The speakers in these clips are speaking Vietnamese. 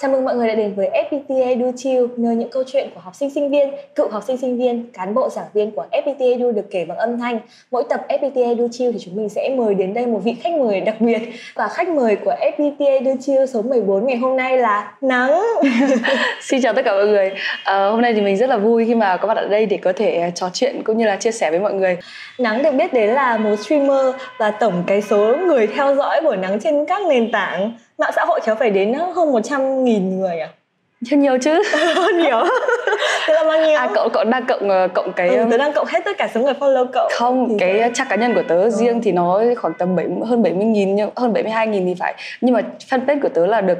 Chào mừng mọi người đã đến với FPT Edu Chill, nơi những câu chuyện của học sinh sinh viên, cựu học sinh sinh viên, cán bộ giảng viên của FPT Edu được kể bằng âm thanh. Mỗi tập FPT Edu Chill thì chúng mình sẽ mời đến đây một vị khách mời đặc biệt và khách mời của FPT Edu Chill số 14 ngày hôm nay là Nắng. Xin chào tất cả mọi người. À, hôm nay thì mình rất là vui khi mà có mặt ở đây để có thể à, trò chuyện cũng như là chia sẻ với mọi người. Nắng được biết đến là một streamer và tổng cái số người theo dõi của Nắng trên các nền tảng mạng xã hội cháu phải đến hơn 100 nghìn người à? Hơn nhiều chứ. Hơn nhiều. Thế là bao nhiêu? À cậu cậu đang cộng ờ, cộng cái ừ, Tớ đang cộng hết tất cả số người follow cậu. Không, thì cái phải... chắc cá nhân của tớ ừ. riêng thì nó khoảng tầm 7, hơn 70 nghìn Hơn 72 nghìn thì phải. Nhưng mà fanpage của tớ là được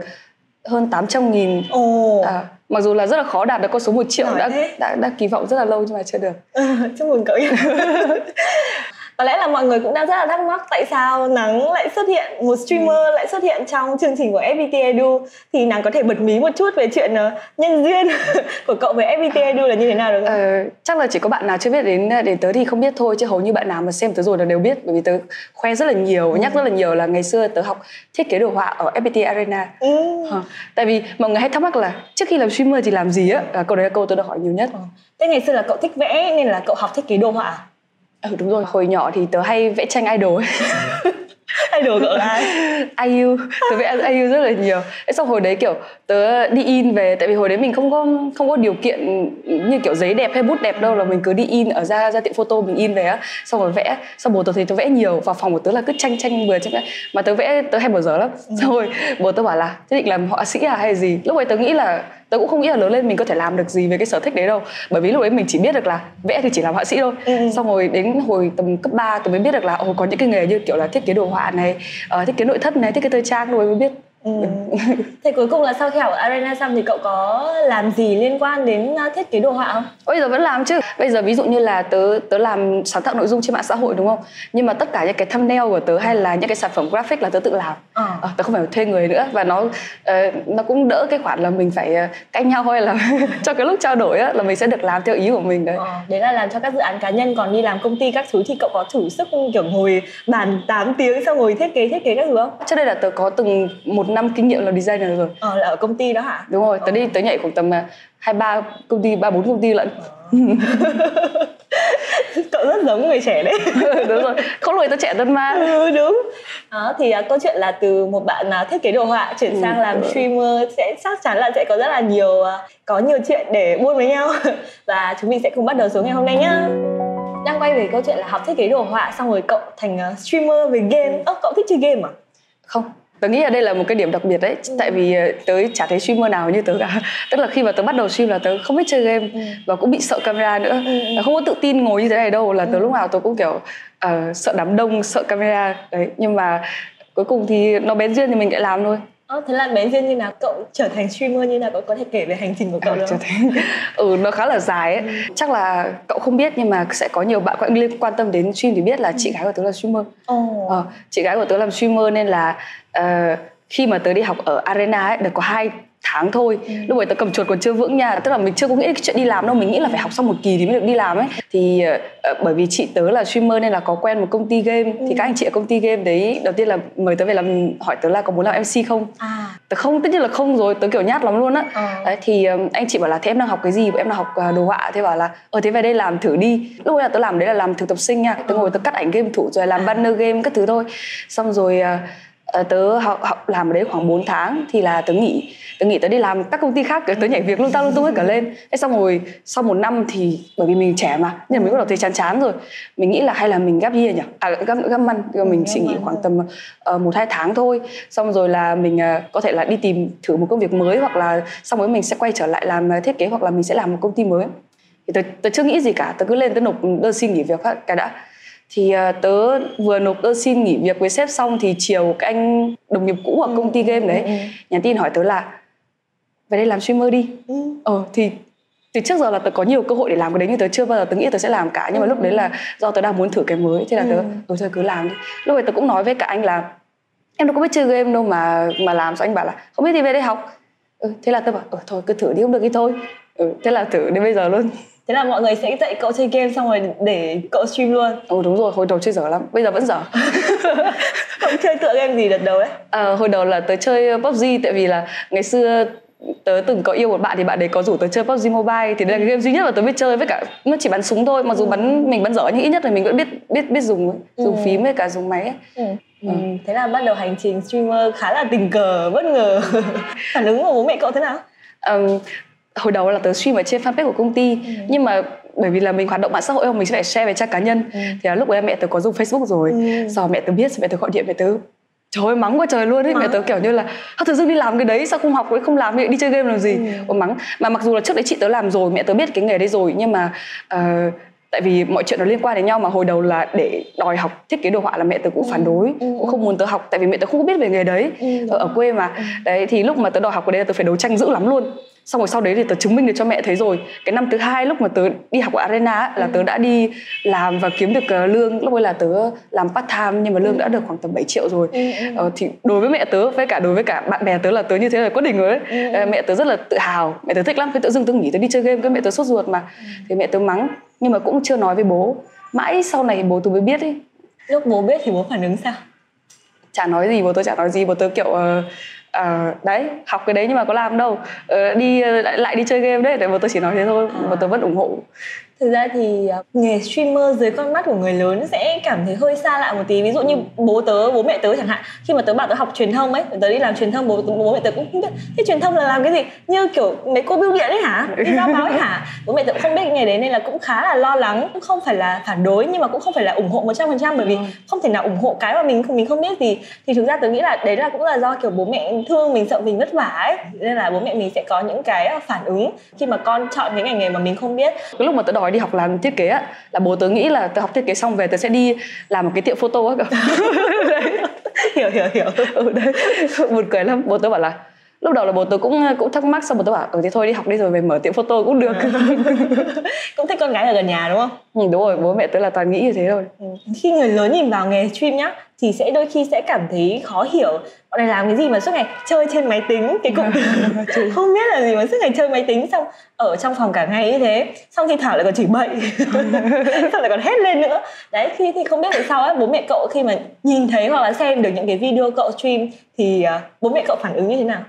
hơn 800 nghìn. Ồ. À, Mặc dù là rất là khó đạt được con số 1 triệu đã, đã, đã kỳ vọng rất là lâu nhưng mà chưa được. Ừ, Chúc mừng cậu có lẽ là mọi người cũng đang rất là thắc mắc tại sao nắng lại xuất hiện một streamer ừ. lại xuất hiện trong chương trình của FPT Edu thì nắng có thể bật mí một chút về chuyện uh, nhân duyên của cậu với FPT Edu là như thế nào được không? Ờ, chắc là chỉ có bạn nào chưa biết đến đến tớ thì không biết thôi chứ hầu như bạn nào mà xem tớ rồi là đều biết bởi vì tớ khoe rất là nhiều ừ. nhắc rất là nhiều là ngày xưa tớ học thiết kế đồ họa ở FPT Arena. Ừ. À, tại vì mọi người hay thắc mắc là trước khi làm streamer thì làm gì á? À, câu đấy là câu tôi được hỏi nhiều nhất. Ừ. Thế ngày xưa là cậu thích vẽ nên là cậu học thiết kế đồ họa à? Ừ đúng rồi hồi nhỏ thì tớ hay vẽ tranh idol. Idol cậu là ai IU tớ vẽ IU rất là nhiều. Xong hồi đấy kiểu tớ đi in về tại vì hồi đấy mình không có không có điều kiện như kiểu giấy đẹp hay bút đẹp đâu là mình cứ đi in ở ra ra tiệm photo mình in về á. Xong rồi vẽ xong bố tớ thì tớ vẽ nhiều vào phòng của tớ là cứ tranh tranh bừa tranh mà tớ vẽ tớ hay bỏ giờ lắm. Ừ. xong rồi bố tớ bảo là thế định làm họa sĩ à hay gì? Lúc ấy tớ nghĩ là tớ cũng không nghĩ là lớn lên mình có thể làm được gì về cái sở thích đấy đâu. Bởi vì lúc đấy mình chỉ biết được là vẽ thì chỉ làm họa sĩ thôi. Ừ. xong rồi đến hồi tầm cấp 3 tôi mới biết được là ồ có những cái nghề như kiểu là thiết kế đồ họa này uh, thiết kế nội thất này thiết kế thời trang ấy mới biết Ừ. Thế cuối cùng là sau khi học ở Arena xong thì cậu có làm gì liên quan đến à, thiết kế đồ họa không? Bây giờ vẫn làm chứ. Bây giờ ví dụ như là tớ tớ làm sáng tạo nội dung trên mạng xã hội đúng không? Nhưng mà tất cả những cái thumbnail của tớ hay là những cái sản phẩm graphic là tớ tự làm. À. À, tớ không phải thuê người nữa và nó uh, nó cũng đỡ cái khoản là mình phải canh nhau hay là cho cái lúc trao đổi á là mình sẽ được làm theo ý của mình đấy. À, đấy là làm cho các dự án cá nhân còn đi làm công ty các thứ thì cậu có thử sức kiểu ngồi bàn 8 tiếng xong ngồi thiết kế thiết kế các thứ không? Trước đây là tớ có từng một một năm kinh nghiệm làm designer rồi. Ờ là ở công ty đó hả? Đúng rồi tớ ờ. đi tớ nhảy khoảng tầm à, hai ba công ty ba bốn công ty lận. Ờ. cậu rất giống người trẻ đấy. Đúng rồi. Không lùi tớ trẻ tân ma. Ừ, đúng. Đó thì uh, câu chuyện là từ một bạn uh, thiết kế đồ họa chuyển ừ, sang làm streamer sẽ chắc chắn là sẽ có rất là nhiều uh, có nhiều chuyện để buôn với nhau. Và chúng mình sẽ cùng bắt đầu số ngày hôm nay nhá. Đang quay về câu chuyện là học thiết kế đồ họa xong rồi cậu thành uh, streamer về game. Ơ cậu thích chơi game à? Không tớ nghĩ là đây là một cái điểm đặc biệt đấy ừ. tại vì ờ, tớ chả thấy streamer nào như tớ cả tức là khi mà tớ bắt đầu stream là tớ không biết chơi game ừ. và cũng bị sợ camera nữa ừ. ừ. không có tự tin ngồi như thế này đâu là tớ ừ. lúc nào tớ cũng kiểu uh, sợ đám đông sợ camera đấy nhưng mà cuối cùng thì nó bén duyên thì mình lại làm thôi Ờ, thế là bén duyên như nào cậu trở thành streamer như nào cậu có thể kể về hành trình của cậu à, trở thành ừ nó khá là dài ấy ừ. chắc là cậu không biết nhưng mà sẽ có nhiều bạn cũng liên quan tâm đến stream thì biết là chị ừ. gái của tớ là streamer oh. ờ, chị gái của tớ làm streamer nên là uh, khi mà tớ đi học ở arena ấy được có hai tháng thôi. Ừ. lúc ấy tớ cầm chuột còn chưa vững nha tức là mình chưa có nghĩ cái chuyện đi làm đâu mình nghĩ là phải học xong một kỳ thì mới được đi làm ấy. Thì uh, bởi vì chị tớ là streamer nên là có quen một công ty game. Ừ. thì các anh chị ở công ty game đấy đầu tiên là mời tớ về làm hỏi tớ là có muốn làm mc không? À. tớ không tất nhiên là không rồi tớ kiểu nhát lắm luôn á. À. đấy thì um, anh chị bảo là thế em đang học cái gì? Em đang học uh, đồ họa. Thế bảo là ờ thế về đây làm thử đi. Lúc ấy là tớ làm đấy là làm thực tập sinh nha. Tớ ngồi tớ cắt ảnh game thủ rồi làm banner game các thứ thôi. Xong rồi uh, Ờ, tớ học, học làm ở đấy khoảng 4 tháng thì là tớ nghỉ tớ nghỉ tớ đi làm các công ty khác tớ nhảy việc luôn tao luôn tung hết cả lên. Thế xong rồi sau một năm thì bởi vì mình trẻ mà nhưng mình bắt đầu thấy chán chán rồi. Mình nghĩ là hay là mình gap year nhỉ? À gap gap month mình chỉ nghỉ khoảng tầm uh, một hai tháng thôi. Xong rồi là mình uh, có thể là đi tìm thử một công việc mới hoặc là xong rồi mình sẽ quay trở lại làm thiết kế hoặc là mình sẽ làm một công ty mới. Thì tớ, tớ chưa nghĩ gì cả tớ cứ lên tớ nộp đơn xin nghỉ việc cái đã thì uh, tớ vừa nộp đơn xin nghỉ việc với sếp xong thì chiều cái anh đồng nghiệp cũ ở công ty game đấy ừ, ừ. nhắn tin hỏi tớ là về đây làm streamer đi. Ừ. ờ thì từ trước giờ là tớ có nhiều cơ hội để làm cái đấy nhưng tớ chưa bao giờ tớ nghĩ tớ sẽ làm cả. Nhưng mà lúc đấy là do tớ đang muốn thử cái mới thế là tớ ừ. thôi cứ làm đi. Lúc đấy tớ cũng nói với cả anh là em đâu có biết chơi game đâu mà mà làm. Sao anh bảo là không biết thì về đây học. Ừ, thế là tớ bảo ừ, thôi cứ thử đi không được thì thôi. Ừ, thế là thử đến bây giờ luôn thế là mọi người sẽ dạy cậu chơi game xong rồi để cậu stream luôn ừ đúng rồi hồi đầu chơi dở lắm bây giờ vẫn dở cậu chơi tựa game gì đợt đầu đấy à, hồi đầu là tớ chơi PUBG tại vì là ngày xưa tớ từng có yêu một bạn thì bạn đấy có rủ tớ chơi PUBG Mobile thì đây là cái game duy nhất mà tớ biết chơi với cả nó chỉ bắn súng thôi mặc dù ừ. bắn mình bắn giỏi nhưng ít nhất là mình vẫn biết biết biết dùng dùng ừ. phím với cả dùng máy ấy. Ừ. Ừ. thế là bắt đầu hành trình streamer khá là tình cờ bất ngờ phản ứng của bố mẹ cậu thế nào um, hồi đầu là tớ stream ở trên fanpage của công ty ừ. nhưng mà bởi vì là mình hoạt động mạng xã hội không mình sẽ phải share về trang cá nhân ừ. thì là lúc ấy mẹ tớ có dùng facebook rồi ừ. sau mẹ tớ biết mẹ tớ gọi điện mẹ tớ trời ơi mắng quá trời luôn ấy mẹ tớ kiểu như là sao tự dưng đi làm cái đấy sao không học với không làm đi chơi game làm gì ừ. Mắng mà mặc dù là trước đấy chị tớ làm rồi mẹ tớ biết cái nghề đấy rồi nhưng mà uh, tại vì mọi chuyện nó liên quan đến nhau mà hồi đầu là để đòi học thiết kế đồ họa là mẹ tớ cũng ừ. phản đối ừ. cũng không muốn tớ học tại vì mẹ tớ không biết về nghề đấy ừ. ở, ở quê mà ừ. đấy thì lúc mà tớ đòi học cái đấy là tớ phải đấu tranh dữ lắm luôn xong rồi sau đấy thì tớ chứng minh được cho mẹ thấy rồi. Cái năm thứ hai lúc mà tớ đi học ở arena là ừ. tớ đã đi làm và kiếm được uh, lương. Lúc ấy là tớ làm part time nhưng mà lương ừ. đã được khoảng tầm 7 triệu rồi. Ừ. Ờ, thì đối với mẹ tớ với cả đối với cả bạn bè tớ là tớ như thế là có đỉnh rồi đấy ừ. ờ, mẹ tớ rất là tự hào. Mẹ tớ thích lắm. Cái tự dưng tớ nghỉ tớ đi chơi game cái mẹ tớ sốt ruột mà. Ừ. thì mẹ tớ mắng. Nhưng mà cũng chưa nói với bố. Mãi sau này bố tớ mới biết ấy. Lúc bố biết thì bố phản ứng sao? Chả nói gì. Bố tớ chả nói gì. Bố tớ kiểu uh, à, đấy học cái đấy nhưng mà có làm đâu. Ờ, đi ờ, lại, lại đi chơi game đấy để mà tôi chỉ nói thế thôi mà tôi vẫn ủng hộ thực ra thì à, nghề streamer dưới con mắt của người lớn sẽ cảm thấy hơi xa lạ một tí. Ví dụ như bố tớ bố mẹ tớ chẳng hạn. Khi mà tớ bảo tớ học truyền thông ấy tớ đi làm truyền thông bố bố mẹ tớ cũng không biết thế truyền thông là làm cái gì? Như kiểu mấy cô bưu điện ấy hả? Đi giao báo ấy hả? Bố mẹ tớ cũng không biết nghề đấy nên là cũng khá là lo lắng. Cũng không phải là phản đối nhưng mà cũng không phải là ủng hộ một trăm phần trăm bởi vì ừ. không thể nào ủng hộ cái mà mình mình không biết gì. Thì thực ra tớ nghĩ là đấy là cũng là do kiểu bố mẹ thương mình sợ mình vất vả ấy. Nên là bố mẹ mình sẽ có những cái phản ứng khi mà con chọn cái ngành nghề mà mình không biết. Cái lúc mà tớ đòi đi học làm thiết kế á là bố tớ nghĩ là tớ học thiết kế xong về tớ sẽ đi làm một cái tiệm photo á hiểu hiểu hiểu. Ừ, đấy. buồn cười lắm. Bố tớ bảo là lúc đầu là bố tớ cũng cũng thắc mắc xong bố tớ bảo ừ thế thôi đi học đi rồi về mở tiệm photo cũng được. À. cũng thích con gái ở gần nhà đúng không? Ừ, đúng rồi bố mẹ tớ là toàn nghĩ như thế thôi. Ừ. khi người lớn nhìn vào nghề stream nhá thì sẽ đôi khi sẽ cảm thấy khó hiểu. Bọn này làm cái gì mà suốt ngày chơi trên máy tính cái cụm không biết là gì mà suốt ngày chơi máy tính xong ở trong phòng cả ngày như thế. Xong thì thảo lại còn chỉ bậy. Xong lại còn hét lên nữa. Đấy khi thì không biết tại sao á bố mẹ cậu khi mà nhìn thấy hoặc là xem được những cái video cậu stream thì uh, bố mẹ cậu phản ứng như thế nào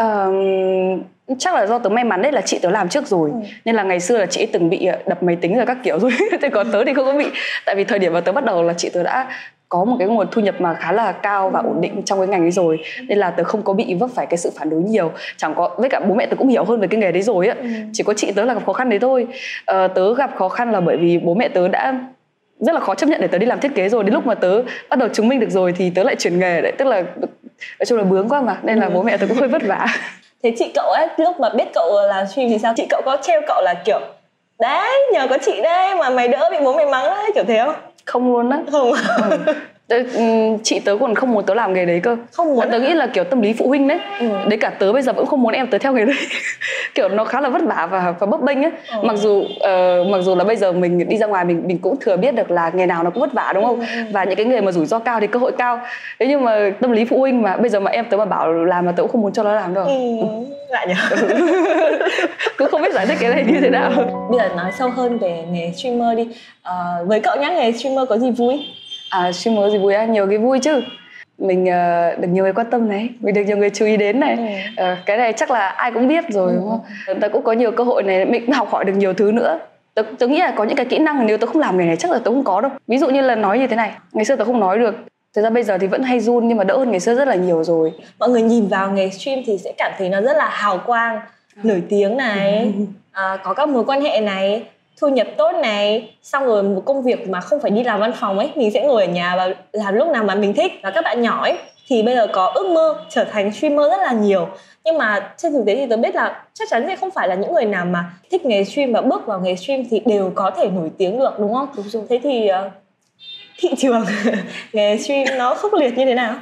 um, chắc là do tớ may mắn đấy là chị tớ làm trước rồi. Ừ. nên là ngày xưa là chị từng bị đập máy tính rồi các kiểu rồi. Thế còn tớ thì không có bị. Tại vì thời điểm mà tớ bắt đầu là chị tớ đã có một cái nguồn thu nhập mà khá là cao và ổn định trong cái ngành ấy rồi. Nên là tớ không có bị vấp phải cái sự phản đối nhiều. Chẳng có với cả bố mẹ tớ cũng hiểu hơn về cái nghề đấy rồi á. Ừ. chỉ có chị tớ là gặp khó khăn đấy thôi. Ờ, tớ gặp khó khăn là bởi vì bố mẹ tớ đã rất là khó chấp nhận để tớ đi làm thiết kế rồi. Đến lúc mà tớ bắt đầu chứng minh được rồi thì tớ lại chuyển nghề đấy. Tức là nói chung là bướng quá mà. Nên là ừ. bố mẹ tớ cũng hơi vất vả. Thế chị cậu ấy lúc mà biết cậu làm stream thì sao? Chị cậu có treo cậu là kiểu đấy nhờ có chị đây mà mày đỡ bị bố mày mắng đấy kiểu thế không? Không luôn á. Không. Ừ. chị tớ còn không muốn tớ làm nghề đấy cơ không muốn tớ nghĩ là kiểu tâm lý phụ huynh đấy ừ. đấy cả tớ bây giờ vẫn không muốn em tớ theo nghề đấy kiểu nó khá là vất vả và và bấp bênh ấy ừ. mặc dù uh, mặc dù là bây giờ mình đi ra ngoài mình mình cũng thừa biết được là nghề nào nó cũng vất vả đúng không ừ. ừ. và những cái nghề mà rủi ro cao thì cơ hội cao thế nhưng mà tâm lý phụ huynh mà bây giờ mà em tớ mà bảo làm mà tớ cũng không muốn cho nó làm đâu ừ. lại nhỉ cũng không biết giải thích cái này như thế nào bây giờ nói sâu hơn về nghề streamer đi uh, với cậu nhá nghề streamer có gì vui à streamer gì vui nhiều cái vui chứ. Mình uh, được nhiều người quan tâm này mình được nhiều người chú ý đến này. Ừ. uh, cái này chắc là ai cũng biết rồi ừ. đúng không? Ta cũng có nhiều cơ hội này mình cũng học hỏi được nhiều thứ nữa. Tớ, nghĩ là có những cái kỹ năng nếu tớ không làm nghề này chắc là tớ không có đâu. Ví dụ như là nói như thế này ngày xưa tớ không nói được. Thực ra bây giờ thì vẫn hay run nhưng mà đỡ hơn ngày xưa rất là nhiều rồi. Mọi người nhìn vào nghề stream thì sẽ cảm thấy nó rất là hào quang Nổi tiếng này, à, có các mối quan hệ này thu nhập tốt này xong rồi một công việc mà không phải đi làm văn phòng ấy mình sẽ ngồi ở nhà và làm lúc nào mà mình thích. Và các bạn nhỏ ấy thì bây giờ có ước mơ trở thành streamer rất là nhiều. Nhưng mà trên thực tế thì tôi biết là chắc chắn sẽ không phải là những người nào mà thích nghề stream và bước vào nghề stream thì đều có thể nổi tiếng được đúng không? Đúng rồi. Thế thì uh, thị trường nghề stream nó khốc liệt như thế nào?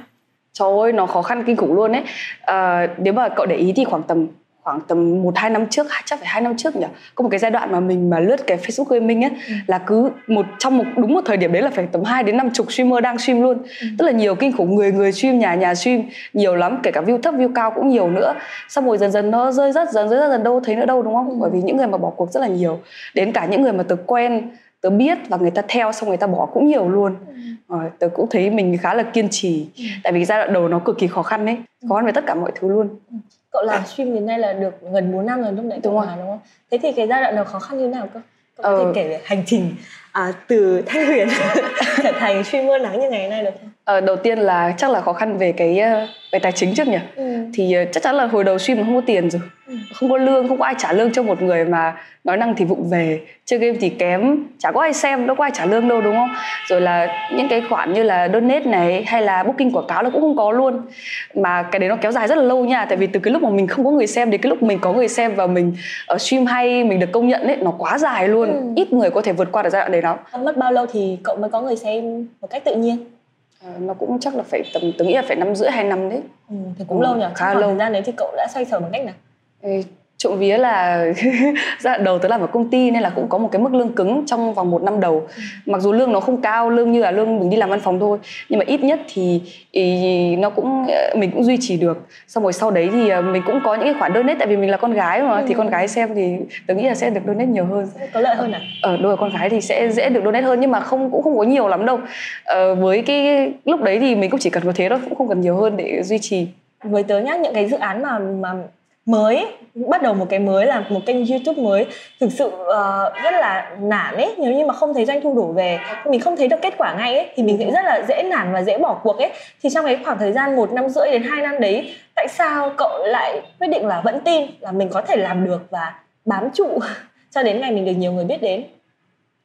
Trời ơi nó khó khăn kinh khủng luôn ấy. À, nếu mà cậu để ý thì khoảng tầm khoảng tầm một hai năm trước chắc phải hai năm trước nhỉ có một cái giai đoạn mà mình mà lướt cái Facebook gaming ấy ừ. là cứ một trong một đúng một thời điểm đấy là phải tầm 2 đến năm chục streamer đang stream luôn ừ. tức là nhiều kinh khủng người người stream nhà nhà stream nhiều lắm kể cả view thấp view cao cũng nhiều nữa xong rồi dần dần nó rơi rất dần rơi rất dần đâu thấy nữa đâu đúng không ừ. bởi vì những người mà bỏ cuộc rất là nhiều đến cả những người mà tớ quen tớ biết và người ta theo xong người ta bỏ cũng nhiều luôn ừ. ờ, tớ cũng thấy mình khá là kiên trì ừ. tại vì giai đoạn đầu nó cực kỳ khó khăn đấy khó khăn về tất cả mọi thứ luôn ừ cậu làm stream đến nay là được gần 4 năm rồi lúc nãy đúng rồi. đúng không? Thế thì cái giai đoạn đầu khó khăn như thế nào cơ? Cậu có ờ. thể kể về hành trình à, từ thanh huyền trở thành streamer nắng như ngày nay được không? Ờ, đầu tiên là chắc là khó khăn về cái ờ, về tài chính trước nhỉ? Ừ. thì ờ, chắc chắn là hồi đầu stream không có tiền rồi. Ừ. không có lương không có ai trả lương cho một người mà nói năng thì vụng về. Chơi game thì kém chả có ai xem đâu có ai trả lương đâu đúng không? Rồi là những cái khoản như là donate này hay là booking quảng cáo là cũng không có luôn. Mà cái đấy nó kéo dài rất là lâu nha tại vì từ cái lúc mà mình không có người xem đến cái lúc mình có người xem và mình ở stream hay mình được công nhận ấy nó quá dài luôn. Ừ. ít người có thể vượt qua được giai đoạn đấy lắm. Mất bao lâu thì cậu mới có người xem một cách tự nhiên nó cũng chắc là phải tầm tôi nghĩ là phải năm rưỡi hai năm đấy. Ừ, thì cũng ừ, lâu nhỉ? Khá lâu. thời gian đấy thì cậu đã xoay sở bằng cách nào trộm vía là đoạn đầu tớ làm ở công ty nên là cũng có một cái mức lương cứng trong vòng một năm đầu. Ừ. mặc dù lương nó không cao lương như là lương mình đi làm văn phòng thôi nhưng mà ít nhất thì, thì nó cũng mình cũng duy trì được. Xong rồi sau đấy thì ờ, mình cũng có những cái khoản donate tại vì mình là con gái mà ừ. thì con gái xem thì tớ nghĩ là sẽ được donate nhiều hơn. Có lợi hơn à? Ở ờ, đôi con gái thì sẽ dễ được donate hơn nhưng mà không cũng không có nhiều lắm đâu. Ờ, với cái lúc đấy thì mình cũng chỉ cần có thế thôi cũng không cần nhiều hơn để duy trì. Với tớ nhá những cái dự án mà mà mới bắt đầu một cái mới là một kênh youtube mới. Thực sự uh, rất là nản ấy. Nếu như mà không thấy doanh thu đổ về mình không thấy được kết quả ngay ấy thì mình sẽ rất là dễ nản và dễ bỏ cuộc ấy. Thì trong cái khoảng thời gian một năm rưỡi đến hai năm đấy tại sao cậu lại quyết định là vẫn tin là mình có thể làm được và bám trụ cho đến ngày mình được nhiều người biết đến?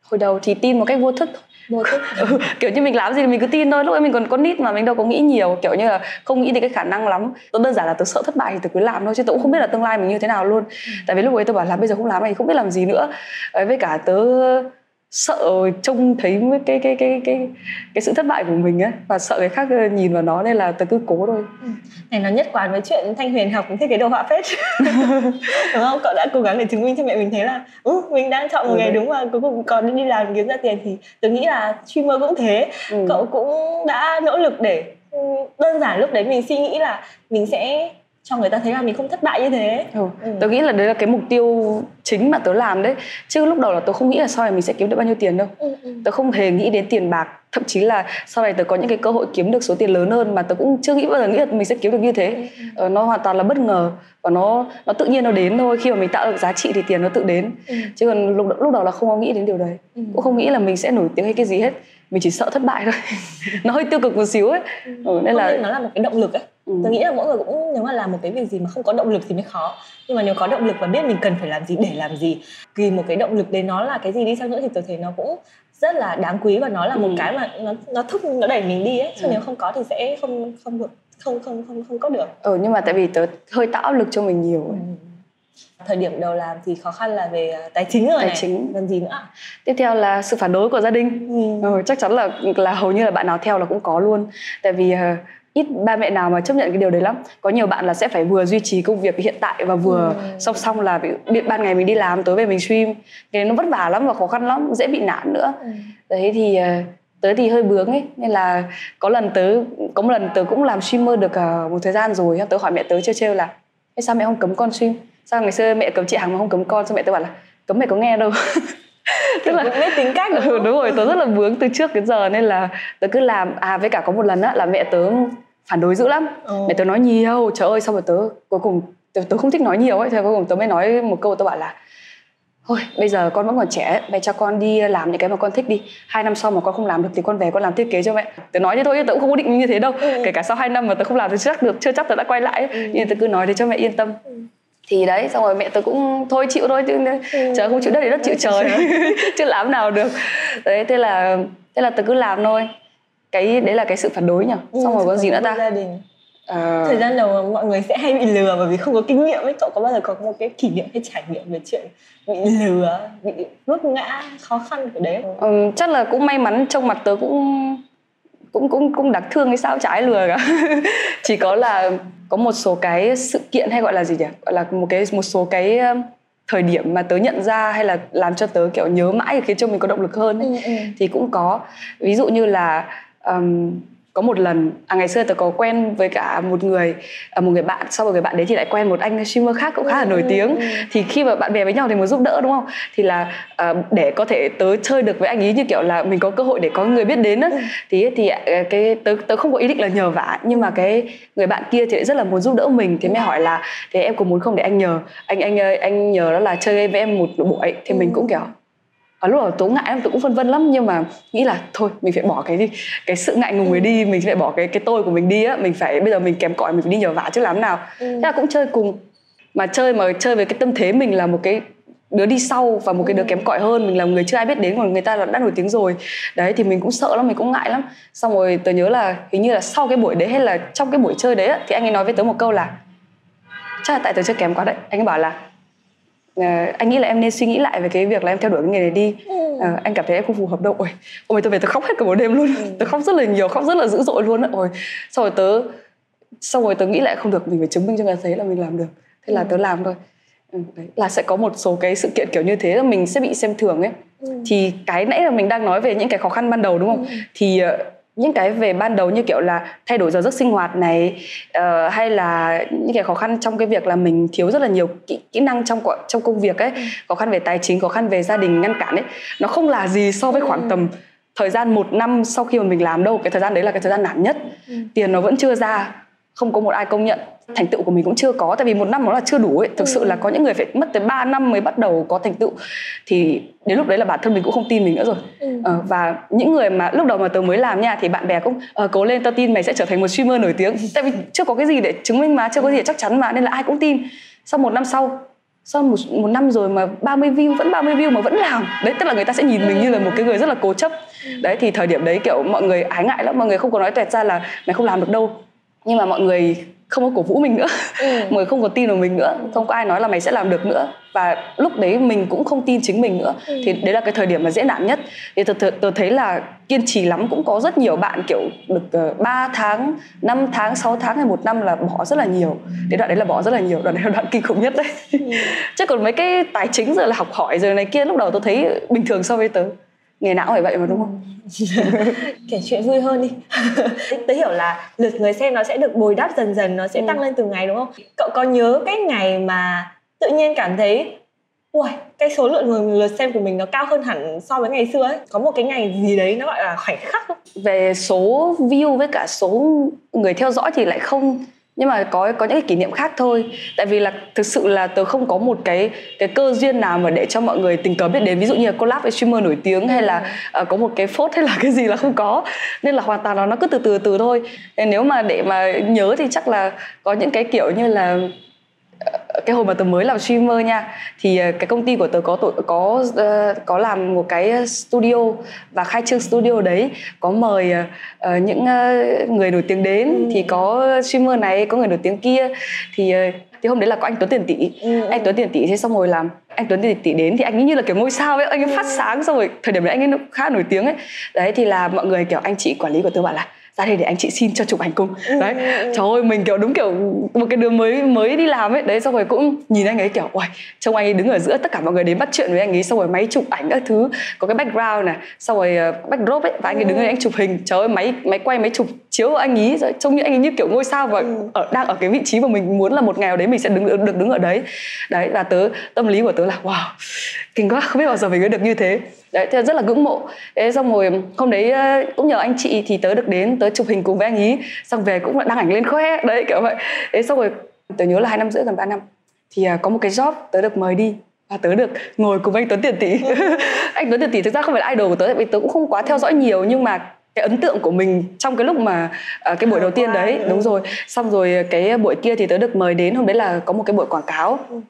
Hồi đầu thì tin một cách vô thức thôi. vô thức ừ, kiểu như mình làm gì thì mình cứ tin thôi. Lúc ấy mình còn con nít mà mình đâu có nghĩ nhiều. Kiểu như là không nghĩ đến cái khả năng lắm. Tôi đơn giản là tôi sợ thất bại thì tôi cứ làm thôi chứ tôi cũng không biết là tương lai mình như thế nào luôn. Ừ. tại vì lúc ấy tôi bảo là bây giờ không làm này không biết làm gì nữa. Với cả tớ sợ trông thấy cái cái cái cái cái sự thất bại của mình ấy và sợ người khác ờ, nhìn vào nó nên là tớ cứ cố thôi. Ừ. này nó nhất quán với chuyện thanh huyền học thiết kế đồ họa phết. Đúng không? Cậu đã cố gắng để chứng minh cho mẹ mình thấy là ừ, mình đang chọn một ừ, nghề đúng và cuối cùng còn đi làm kiếm ra tiền thì tớ nghĩ là streamer cũng thế. Ừ. cậu cũng đã nỗ lực để ừ, đơn giản lúc đấy mình suy nghĩ là mình sẽ cho người ta thấy là mình không thất bại như thế ừ. ừ. tớ nghĩ là đấy là cái mục tiêu chính mà tớ làm đấy chứ lúc đầu là tớ không nghĩ là sau này mình sẽ kiếm được bao nhiêu tiền đâu ừ, ừ. tớ không hề nghĩ đến tiền bạc thậm chí là sau này tớ có những cái cơ hội kiếm được số tiền lớn hơn mà tớ cũng chưa nghĩ bao giờ nghĩ là mình sẽ kiếm được như thế ừ, ừ. Ờ, nó hoàn toàn là bất ngờ và nó nó tự nhiên nó đến thôi khi mà mình tạo được giá trị thì tiền nó tự đến ừ. chứ còn lúc lúc đầu là không có nghĩ đến điều đấy ừ. cũng không nghĩ là mình sẽ nổi tiếng hay cái gì hết mình chỉ sợ thất bại thôi nó hơi tiêu cực một xíu ấy ừ. ừ nên là nó là một cái động lực ấy ừ. tôi nghĩ là mỗi người cũng nếu mà làm một cái việc gì mà không có động lực thì mới khó nhưng mà nếu có động lực và biết mình cần phải làm gì để làm gì vì một cái động lực đấy nó là cái gì đi chăng nữa thì tôi thấy nó cũng rất là đáng quý và nó là một ừ. cái mà nó nó thúc nó đẩy mình đi ấy chứ ừ. nếu không có thì sẽ không không được không không không không có được ừ nhưng mà tại vì tớ hơi tạo áp lực cho mình nhiều ấy. Ừ thời điểm đầu làm thì khó khăn là về à, tài chính rồi tài này chính còn gì nữa tiếp theo là sự phản đối của gia đình ừ. Ừ, chắc chắn là là hầu như là bạn nào theo là cũng có luôn tại vì uh, ít ba mẹ nào mà chấp nhận cái điều đấy lắm. Có nhiều bạn là sẽ phải vừa duy trì công việc hiện tại và vừa ừ. song song là bị ban ngày mình đi làm tối về mình stream. Cái nó vất vả lắm và khó khăn lắm dễ bị nản nữa. Ừ. đấy thì uh, tớ thì hơi bướng ấy. Nên là có lần tớ có một lần tớ cũng làm streamer được uh, một thời gian rồi. Tớ hỏi mẹ tớ trêu trêu là sao mẹ không cấm con stream? Sao ngày xưa mẹ cấm chị hằng mà không cấm con? Sao mẹ tôi bảo là cấm mẹ có nghe đâu. Tức là biết tính cách. Đúng, ừ, đúng rồi tớ rất là vướng từ trước đến giờ. Nên là tớ cứ làm à với cả có một lần á là mẹ tớ phản đối dữ lắm. Ừ. mẹ tớ nói nhiều trời ơi xong rồi tớ cuối cùng tớ, tớ không thích nói nhiều ấy thì cuối cùng tớ mới nói một câu tớ bảo là thôi bây giờ con vẫn còn trẻ mẹ cho con đi làm những cái mà con thích đi. Hai năm sau mà con không làm được thì con về con làm thiết kế cho mẹ. Tớ nói thế thôi tớ cũng không có định như thế đâu. Ừ. kể cả sau hai năm mà tớ không làm thì chắc được chưa chắc tớ đã quay lại ừ. nhưng tớ cứ nói để cho mẹ yên tâm. Ừ. Thì đấy xong rồi mẹ tôi cũng thôi chịu thôi chứ ừ. trời không chịu đất thì đất chịu trời. chứ làm nào được. Đấy thế là thế là tôi cứ làm thôi cái đấy là cái sự phản đối nhỉ? Ừ, xong rồi có gì nữa ta? gia đình. À... thời gian đầu mọi người sẽ hay bị lừa bởi vì không có kinh nghiệm ấy. Cậu có bao giờ có một cái kỷ niệm hay trải nghiệm về chuyện bị lừa bị vấp ngã khó khăn của đấy không? Ừ, chắc là cũng may mắn trong mặt tớ cũng cũng cũng cũng đặc thương cái sao trái lừa cả. Chỉ có là có một số cái sự kiện hay gọi là gì nhỉ? Gọi là một cái một số cái um, thời điểm mà tớ nhận ra hay là làm cho tớ kiểu nhớ mãi khiến cho mình có động lực hơn ấy, ừ, ừ. thì cũng có. Ví dụ như là um, có một lần à, ngày xưa tớ có quen với cả một người à, một người bạn sau một người bạn đấy thì lại quen một anh streamer khác cũng khá là nổi ừ, tiếng. ừ. thì khi mà bạn bè với nhau thì muốn giúp đỡ đúng không? Thì là à, để có thể tớ chơi được với anh ấy như kiểu là mình có cơ hội để có người biết đến á. Ừ. thì thì à, cái tớ tớ không có ý định là nhờ vả nhưng mà cái người bạn kia thì lại rất là muốn giúp đỡ mình. Thì mới hỏi là thế em có muốn không để anh nhờ? Anh anh anh nhờ đó là chơi với em một buổi thì mình cũng kiểu ở lúc đầu tố ngại lắm tôi cũng phân vân lắm nhưng mà nghĩ là thôi mình phải bỏ cái cái sự ngại ngùng ấy đi mình phải bỏ cái cái tôi của mình đi á mình phải bây giờ mình kém cỏi mình phải đi nhờ vả chứ làm nào. Ừ. thế là cũng chơi cùng. Mà chơi mà chơi với cái tâm thế mình là một cái đứa đi sau và một cái đứa ừ. kém cỏi hơn mình là người chưa ai biết đến còn người ta là đã nổi tiếng rồi. Đấy thì mình cũng sợ lắm mình cũng ngại lắm. Xong rồi tớ nhớ là hình như là sau cái buổi đấy hay là trong cái buổi chơi đấy thì anh ấy nói với tớ một câu là chắc là tại tớ chơi kém quá đấy. Anh ấy bảo là à, anh nghĩ là em nên suy nghĩ lại về cái việc là em theo đuổi cái nghề này đi. À, anh cảm thấy em không phù hợp đâu. Ôi ôi tôi về tôi khóc hết cả một đêm luôn. Ừ. tôi khóc rất là nhiều khóc rất là dữ dội luôn ôi sau rồi tớ sau rồi tớ nghĩ lại không được mình phải chứng minh cho người thấy là mình làm được. Thế là ừ. tớ làm thôi. Ừ, đấy là sẽ có một số cái sự kiện kiểu như thế là mình sẽ bị xem thường ấy. Ừ. thì cái nãy là mình đang nói về những cái khó khăn ban đầu đúng không? Ừ. thì những cái về ban đầu như kiểu là thay đổi giờ giấc sinh hoạt này uh, hay là những cái khó khăn trong cái việc là mình thiếu rất là nhiều kỹ, kỹ năng trong trong công việc ấy ừ. khó khăn về tài chính khó khăn về gia đình ngăn cản ấy nó không là gì so với khoảng ừ. tầm thời gian một năm sau khi mà mình làm đâu cái thời gian đấy là cái thời gian nản nhất ừ. tiền nó vẫn chưa ra không có một ai công nhận. Thành tựu của mình cũng chưa có tại vì một năm nó là chưa đủ ấy. Thực ừ. sự là có những người phải mất tới 3 năm mới bắt đầu có thành tựu. Thì đến lúc đấy là bản thân mình cũng không tin mình nữa rồi. Ừ. ờ, và những người mà lúc đầu mà tớ mới làm nha thì bạn bè cũng ờ, cố lên tao tin mày sẽ trở thành một streamer nổi tiếng. Tại vì chưa có cái gì để chứng minh mà chưa có gì để chắc chắn mà nên là ai cũng tin. Sau một năm sau sau một, một năm rồi mà 30 view vẫn 30 view mà vẫn làm. Đấy tức là người ta sẽ nhìn mình như là một cái người rất là cố chấp. Ừ. đấy thì thời điểm đấy kiểu mọi người ái ngại lắm mọi người không có nói tuyệt ra là mày không làm được đâu nhưng mà mọi người không có cổ vũ mình nữa. Ừ. mọi người không có tin vào mình nữa. Không có ai nói là mày sẽ làm được nữa. Và lúc đấy mình cũng không tin chính mình nữa. Ừ. thì đấy là cái thời điểm mà dễ nản nhất. Thì tôi, tôi, tôi thấy là kiên trì lắm cũng có rất nhiều bạn kiểu được uh, ờ, 3 tháng 5 tháng 6 tháng hay một năm là bỏ rất là nhiều. Đến đoạn đấy là bỏ rất là nhiều. Đoạn đấy là đoạn kinh khủng nhất đấy. Ừ. chứ còn mấy cái tài chính rồi là học hỏi rồi này kia lúc đầu tôi thấy bình thường so với tớ nghề não phải vậy mà đúng không? Kể chuyện vui hơn đi. Tớ hiểu là lượt người xem nó sẽ được bồi đắp dần dần nó sẽ ừ. tăng lên từng ngày đúng không? Cậu có nhớ cái ngày mà tự nhiên cảm thấy ui cái số lượng người lượt xem của mình nó cao hơn hẳn so với ngày xưa ấy. Có một cái ngày gì đấy nó gọi là khoảnh khắc không? về số view với cả số người theo dõi thì lại không nhưng mà có có những cái kỷ niệm khác thôi. Tại vì là thực sự là tớ không có một cái cái cơ duyên nào mà để cho mọi người tình cờ biết đến. Ví dụ như là collab với streamer nổi tiếng hay là uh, có một cái phốt hay là cái gì là không có. Nên là hoàn toàn là nó cứ từ từ từ thôi. Nên nếu mà để mà nhớ thì chắc là có những cái kiểu như là cái hồi mà tớ mới làm streamer nha thì ờ, cái công ty của tớ có tổ có uh, có làm một cái studio và khai trương studio đấy có mời uh, những uh, người nổi tiếng đến ừ. thì có streamer này có người nổi tiếng kia thì uh, thì hôm đấy là có anh Tuấn Tiền Tỷ ừ. anh Tuấn Tiền Tỷ thế xong rồi làm anh Tuấn Tiền Tỷ đến thì anh ấy như là kiểu ngôi sao ấy anh ấy phát ừ. sáng xong rồi thời điểm đấy anh ấy khá nổi tiếng ấy đấy thì là mọi người kiểu anh chị quản lý của tớ bảo là ra đây để anh chị xin cho chụp ảnh cùng. Ừ, đấy ừ, ừ. trời ơi mình kiểu đúng kiểu một cái đứa mới mới đi làm ấy. Đấy xong rồi cũng nhìn anh ấy kiểu ôi trông anh ấy đứng ở giữa tất cả mọi người đến bắt chuyện với anh ấy xong rồi máy chụp ảnh các thứ có cái background này xong rồi uh, backdrop ấy và anh ấy đứng ở anh chụp hình. Trời ơi máy máy quay máy chụp chiếu của anh ấy rồi trông như anh ấy như kiểu ngôi sao và ở đang ở cái vị trí mà mình muốn là một ngày nào đấy mình sẽ đứng được đứng ở đấy. Đấy và tớ tâm lý của tớ là wow kinh quá không biết bao giờ mình mới được như thế đấy thì rất là ngưỡng mộ. Thế xong rồi hôm đấy cũng nhờ anh chị thì tớ được đến tớ chụp hình cùng với anh ý. Xong về cũng đăng ảnh lên khoe đấy kiểu vậy. Thế xong rồi tớ nhớ là hai năm rưỡi gần ba năm. Thì ờ, có một cái job tớ được mời đi và tớ được ngồi cùng anh Tuấn Tiền Tỷ anh Tuấn Tiền Tỷ thực ra không phải là idol của tớ vì tớ cũng không quá theo dõi nhiều nhưng mà cái ấn tượng của mình trong cái lúc mà uh, cái buổi đầu tiên đấy đúng rồi. Xong rồi cái buổi kia thì tớ được mời đến hôm đấy là có một cái buổi quảng cáo. Ừ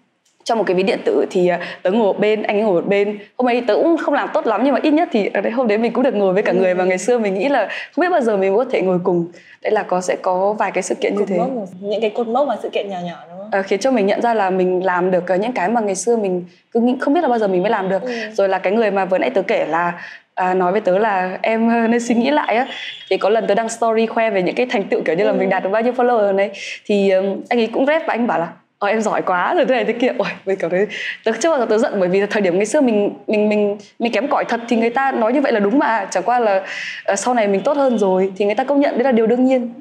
trong một cái ví điện tử thì à, tớ ngồi một bên anh ấy ngồi một bên. Hôm ấy tớ cũng không làm tốt lắm nhưng mà ít nhất thì ở đấy hôm đấy mình cũng được ngồi với cả người mà ngày xưa mình nghĩ là không biết bao giờ mình có thể ngồi cùng. Đấy là có sẽ có vài cái sự kiện như thế. những cái cột mốc và sự kiện nhỏ nhỏ đúng không? À, khiến cho mình nhận ra là mình làm được những cái mà ngày xưa mình cứ nghĩ không biết là bao giờ mình mới làm được. Ừ. rồi là cái người mà vừa nãy tớ kể là à, nói với tớ là em ờ, nên suy nghĩ lại á. Thì có lần tớ đăng story khoe về những cái thành tựu kiểu như là ừ. mình đạt được bao nhiêu follower này. Thì anh ấy cũng rep và anh bảo là ờ em giỏi quá rồi thế này thế kia. Ôi mình cảm thấy tớ chưa bao giờ tớ giận bởi vì thời điểm ngày xưa mình mình mình mình kém cỏi thật thì người ta nói như vậy là đúng mà. Chẳng qua là uh, sau này mình tốt hơn rồi thì người ta công nhận đấy là điều đương nhiên.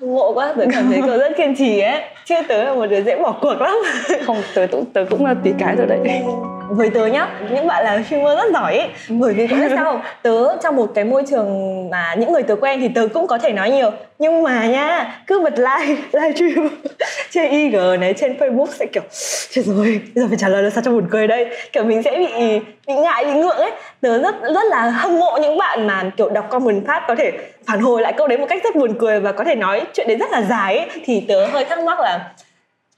Mộ quá tớ cảm thấy cậu rất kiên trì ấy. Chứ tớ là một đứa dễ bỏ cuộc lắm. Không tớ tớ, tớ cũng là tí cái rồi đấy với tớ nhá, những bạn là streamer rất giỏi ấy bởi vì có biết sao tớ trong một cái môi trường mà những người tớ quen thì tớ cũng có thể nói nhiều. Nhưng mà nha cứ bật like live stream trên IG này, trên Facebook sẽ kiểu trời rồi giờ phải trả lời là sao cho buồn cười đây? Kiểu mình sẽ bị bị ngại, bị ngượng ấy. Tớ rất rất là hâm mộ những bạn mà kiểu đọc comment phát có thể phản hồi lại câu đấy một cách rất buồn cười và có thể nói chuyện đấy rất là dài ấy. Thì tớ hơi thắc mắc là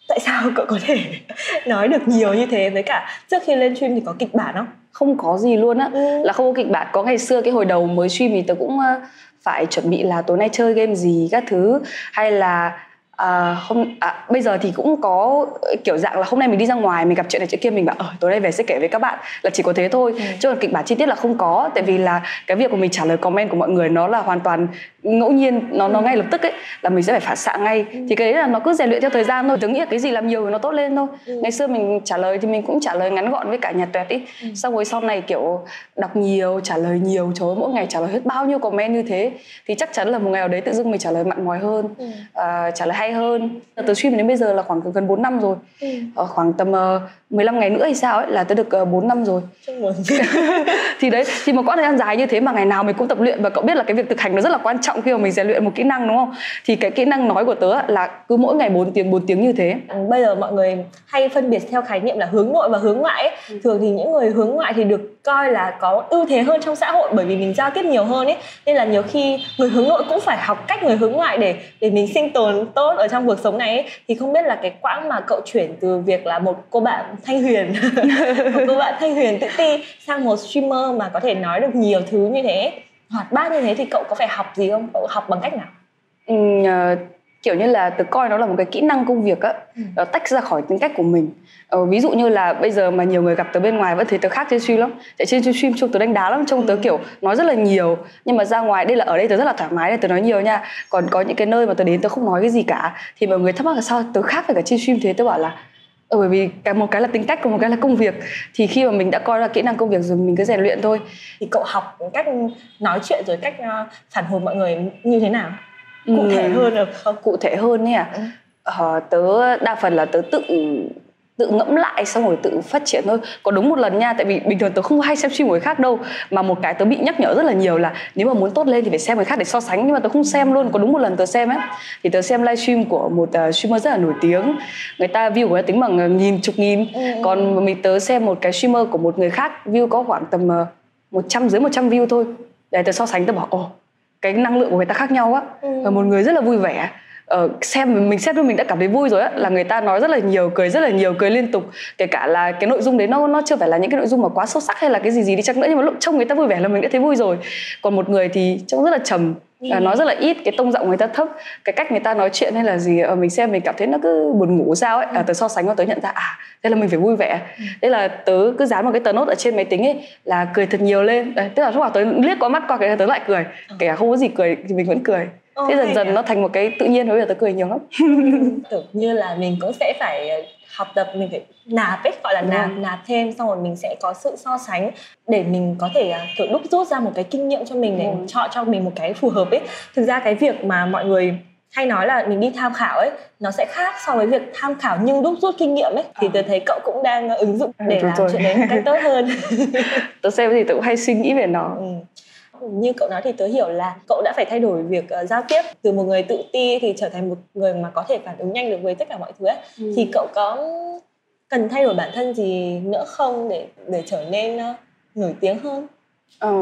tại sao cậu có thể nói được nhiều như thế? Với cả trước khi lên stream thì có kịch bản không? Không có gì luôn á. Ừ. là không có kịch bản. Có ngày xưa cái hồi đầu mới stream thì tớ cũng phải chuẩn bị là tối nay chơi game gì các thứ. Hay là À, hôm à, bây giờ thì cũng có kiểu dạng là hôm nay mình đi ra ngoài mình gặp chuyện này chuyện kia mình bảo ở tối nay về sẽ kể với các bạn là chỉ có thế thôi ừ. chứ còn kịch bản chi tiết là không có tại vì là cái việc của mình trả lời comment của mọi người nó là hoàn toàn ngẫu nhiên nó nó ngay lập tức ấy là mình sẽ phải phản xạ ngay ừ. thì cái đấy là nó cứ rèn luyện theo thời gian thôi tôi nghĩ là cái gì làm nhiều thì nó tốt lên thôi ừ. ngày xưa mình trả lời thì mình cũng trả lời ngắn gọn với cả nhà tuyệt ý ừ. xong rồi sau này kiểu đọc nhiều trả lời nhiều trời ơi, mỗi ngày trả lời hết bao nhiêu comment như thế thì chắc chắn là một ngày nào đấy tự dưng mình trả lời mặn mòi hơn ừ. uh, trả lời hay hơn. Từ stream đến bây giờ là khoảng gần 4 năm rồi. Ừ. uh, khoảng tầm uh, ờ, 15 ngày nữa hay sao ấy là tôi được uh, 4 năm rồi. Thì đấy thì một quãng thời gian dài như thế mà ngày nào mình cũng tập luyện và cậu biết là cái việc thực hành nó rất là quan trọng khi mà mình rèn luyện một kỹ năng đúng không? Thì cái kỹ năng nói của tớ là cứ mỗi ngày 4 tiếng 4 tiếng như thế. Ừ, bây giờ mọi người hay phân biệt theo khái niệm là hướng nội và hướng ngoại ấy. Ừ. thường thì những người hướng ngoại thì được coi là có ưu thế hơn trong xã hội bởi vì mình giao tiếp nhiều hơn ấy. Nên là nhiều khi người hướng nội cũng phải học cách người hướng ngoại để để mình sinh tồn tốt ở trong cuộc sống này ấy. thì không biết là cái quãng mà cậu chuyển từ việc là một cô bạn thanh huyền một cô bạn thanh huyền tự ti sang một streamer mà có thể nói được nhiều thứ như thế hoạt bát như thế thì cậu có phải học gì không cậu học bằng cách nào ừ, uh, kiểu như là tớ coi nó là một cái kỹ năng công việc á ừ. tách ra khỏi tính cách của mình. Ờ, ví dụ như là bây giờ mà nhiều người gặp tớ bên ngoài vẫn thấy tớ khác trên stream lắm. Tại trên stream trông tớ đánh đá lắm trông tớ kiểu nói rất là nhiều. Nhưng mà ra ngoài đây là ở đây tớ rất là thoải mái để tớ nói nhiều nha. Còn có những cái nơi mà tớ đến tớ không nói cái gì cả thì mọi người thắc mắc là sao tớ khác với cả trên stream thế? Tớ bảo là ừ, bởi vì cái một cái là tính cách còn một cái là công việc. Thì khi mà mình đã coi là kỹ năng công việc rồi mình cứ rèn luyện thôi. Thì cậu học cách nói chuyện rồi cách ờ, phản hồi mọi người như thế nào cụ ừ. thể hơn được không? Cụ thể hơn ấy à ừ. ờ, tớ đa phần là tớ tự tự ngẫm lại xong rồi tự phát triển thôi. Có đúng một lần nha tại vì bình thường tớ không hay xem stream của người khác đâu mà một cái tớ bị nhắc nhở rất là nhiều là nếu mà muốn tốt lên thì phải xem người khác để so sánh nhưng mà tớ không xem luôn. Có đúng một lần tớ xem ấy thì tớ xem livestream của một uh, streamer rất là nổi tiếng. Người ta view của người tính bằng uh, nghìn chục nghìn. Ừ. còn mình tớ xem một cái streamer của một người khác view có khoảng tầm uh, 100 dưới 100 view thôi. Để tớ so sánh tớ bảo ồ cái năng lượng của người ta khác nhau á. Ừ. một người rất là vui vẻ. Uh, xem mình xem mình đã cảm thấy vui rồi á là người ta nói rất là nhiều cười rất là nhiều cười liên tục. Kể cả là cái nội dung đấy nó nó chưa phải là những cái nội dung mà quá sâu sắc hay là cái gì gì đi chăng nữa nhưng mà lúc trông người ta vui vẻ là mình đã thấy vui rồi. Còn một người thì trông rất là trầm ừ. nói rất là ít cái tông giọng người ta thấp cái cách người ta nói chuyện hay là gì ở mình xem mình cảm thấy nó cứ buồn ngủ sao ấy ừ. à, tớ so sánh và tớ nhận ra à thế là mình phải vui vẻ ừ. thế là tớ cứ dán một cái tờ nốt ở trên máy tính ấy là cười thật nhiều lên đấy, tức là lúc nào tớ liếc qua mắt qua cái tớ lại cười ừ. kể cả không có gì cười thì mình vẫn cười thế dần dần nó thành một cái tự nhiên bây giờ tớ cười nhiều lắm tưởng như là mình cũng sẽ phải ờ, học tập mình phải nạp ấy gọi là Đúng nạp rồi. nạp thêm xong rồi mình sẽ có sự so sánh để mình có thể ờ, kiểu đúc rút ra một cái kinh nghiệm cho mình để ừ. chọn cho mình một cái phù hợp ấy thực ra cái việc mà mọi người hay nói là mình đi tham khảo ấy nó sẽ khác so với việc tham khảo nhưng đúc rút kinh nghiệm ấy thì à. tớ thấy cậu cũng đang ứng dụng để ừ, làm rồi. chuyện đấy một cách tốt hơn tớ xem thì tớ cũng hay suy nghĩ về nó ừ như cậu nói thì tớ hiểu là cậu đã phải thay đổi việc uh, giao tiếp từ một người tự ti thì trở thành một người mà có thể phản ứng nhanh được với tất cả mọi thứ ấy. Ừ. thì cậu có cần thay đổi bản thân gì nữa không để để trở nên uh, nổi tiếng hơn Ờ,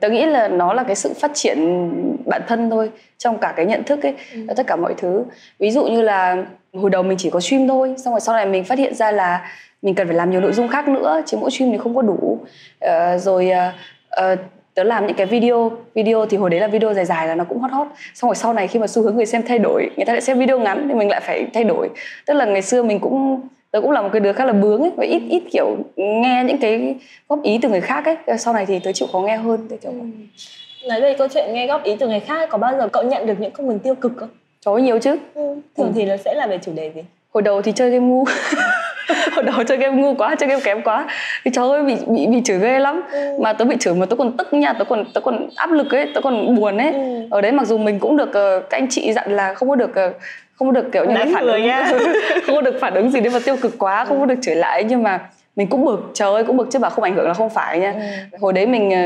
tớ nghĩ là nó là cái sự phát triển bản thân thôi trong cả cái nhận thức ấy ừ. tất cả mọi thứ ví dụ như là hồi đầu mình chỉ có stream thôi xong rồi sau này mình phát hiện ra là mình cần phải làm nhiều nội dung khác nữa chứ mỗi stream thì không có đủ uh, rồi uh, tớ làm những cái video video thì hồi đấy là video dài dài là nó cũng hot hot xong rồi sau này khi mà xu hướng người xem thay đổi người ta lại xem video ngắn thì mình lại phải thay đổi tức là ngày xưa mình cũng tớ cũng là một cái đứa khá là bướng ấy và ít ít kiểu nghe những cái góp ý từ người khác ấy sau này thì tớ chịu khó nghe hơn kiểu ừ. nói về câu chuyện nghe góp ý từ người khác có bao giờ cậu nhận được những comment tiêu cực không có nhiều chứ ừ. thường ừ. thì nó sẽ là về chủ đề gì hồi đầu thì chơi game ngu hồi đầu chơi game ngu quá chơi game kém quá. Thì trời ơi bị bị bị chửi ghê lắm. Ừ. mà tớ bị chửi mà tớ còn tức nha tớ còn tớ còn áp lực ấy tớ còn buồn ấy. Ừ. ở đấy mặc dù mình cũng được uh, các anh chị dặn là không có được uh, không có được kiểu như là phản ứng không có được phản ứng gì nếu mà tiêu cực quá không có được chửi lại nhưng mà mình cũng bực trời ơi cũng bực chứ bà không ảnh hưởng là không phải nha ừ. hồi đấy mình ờ,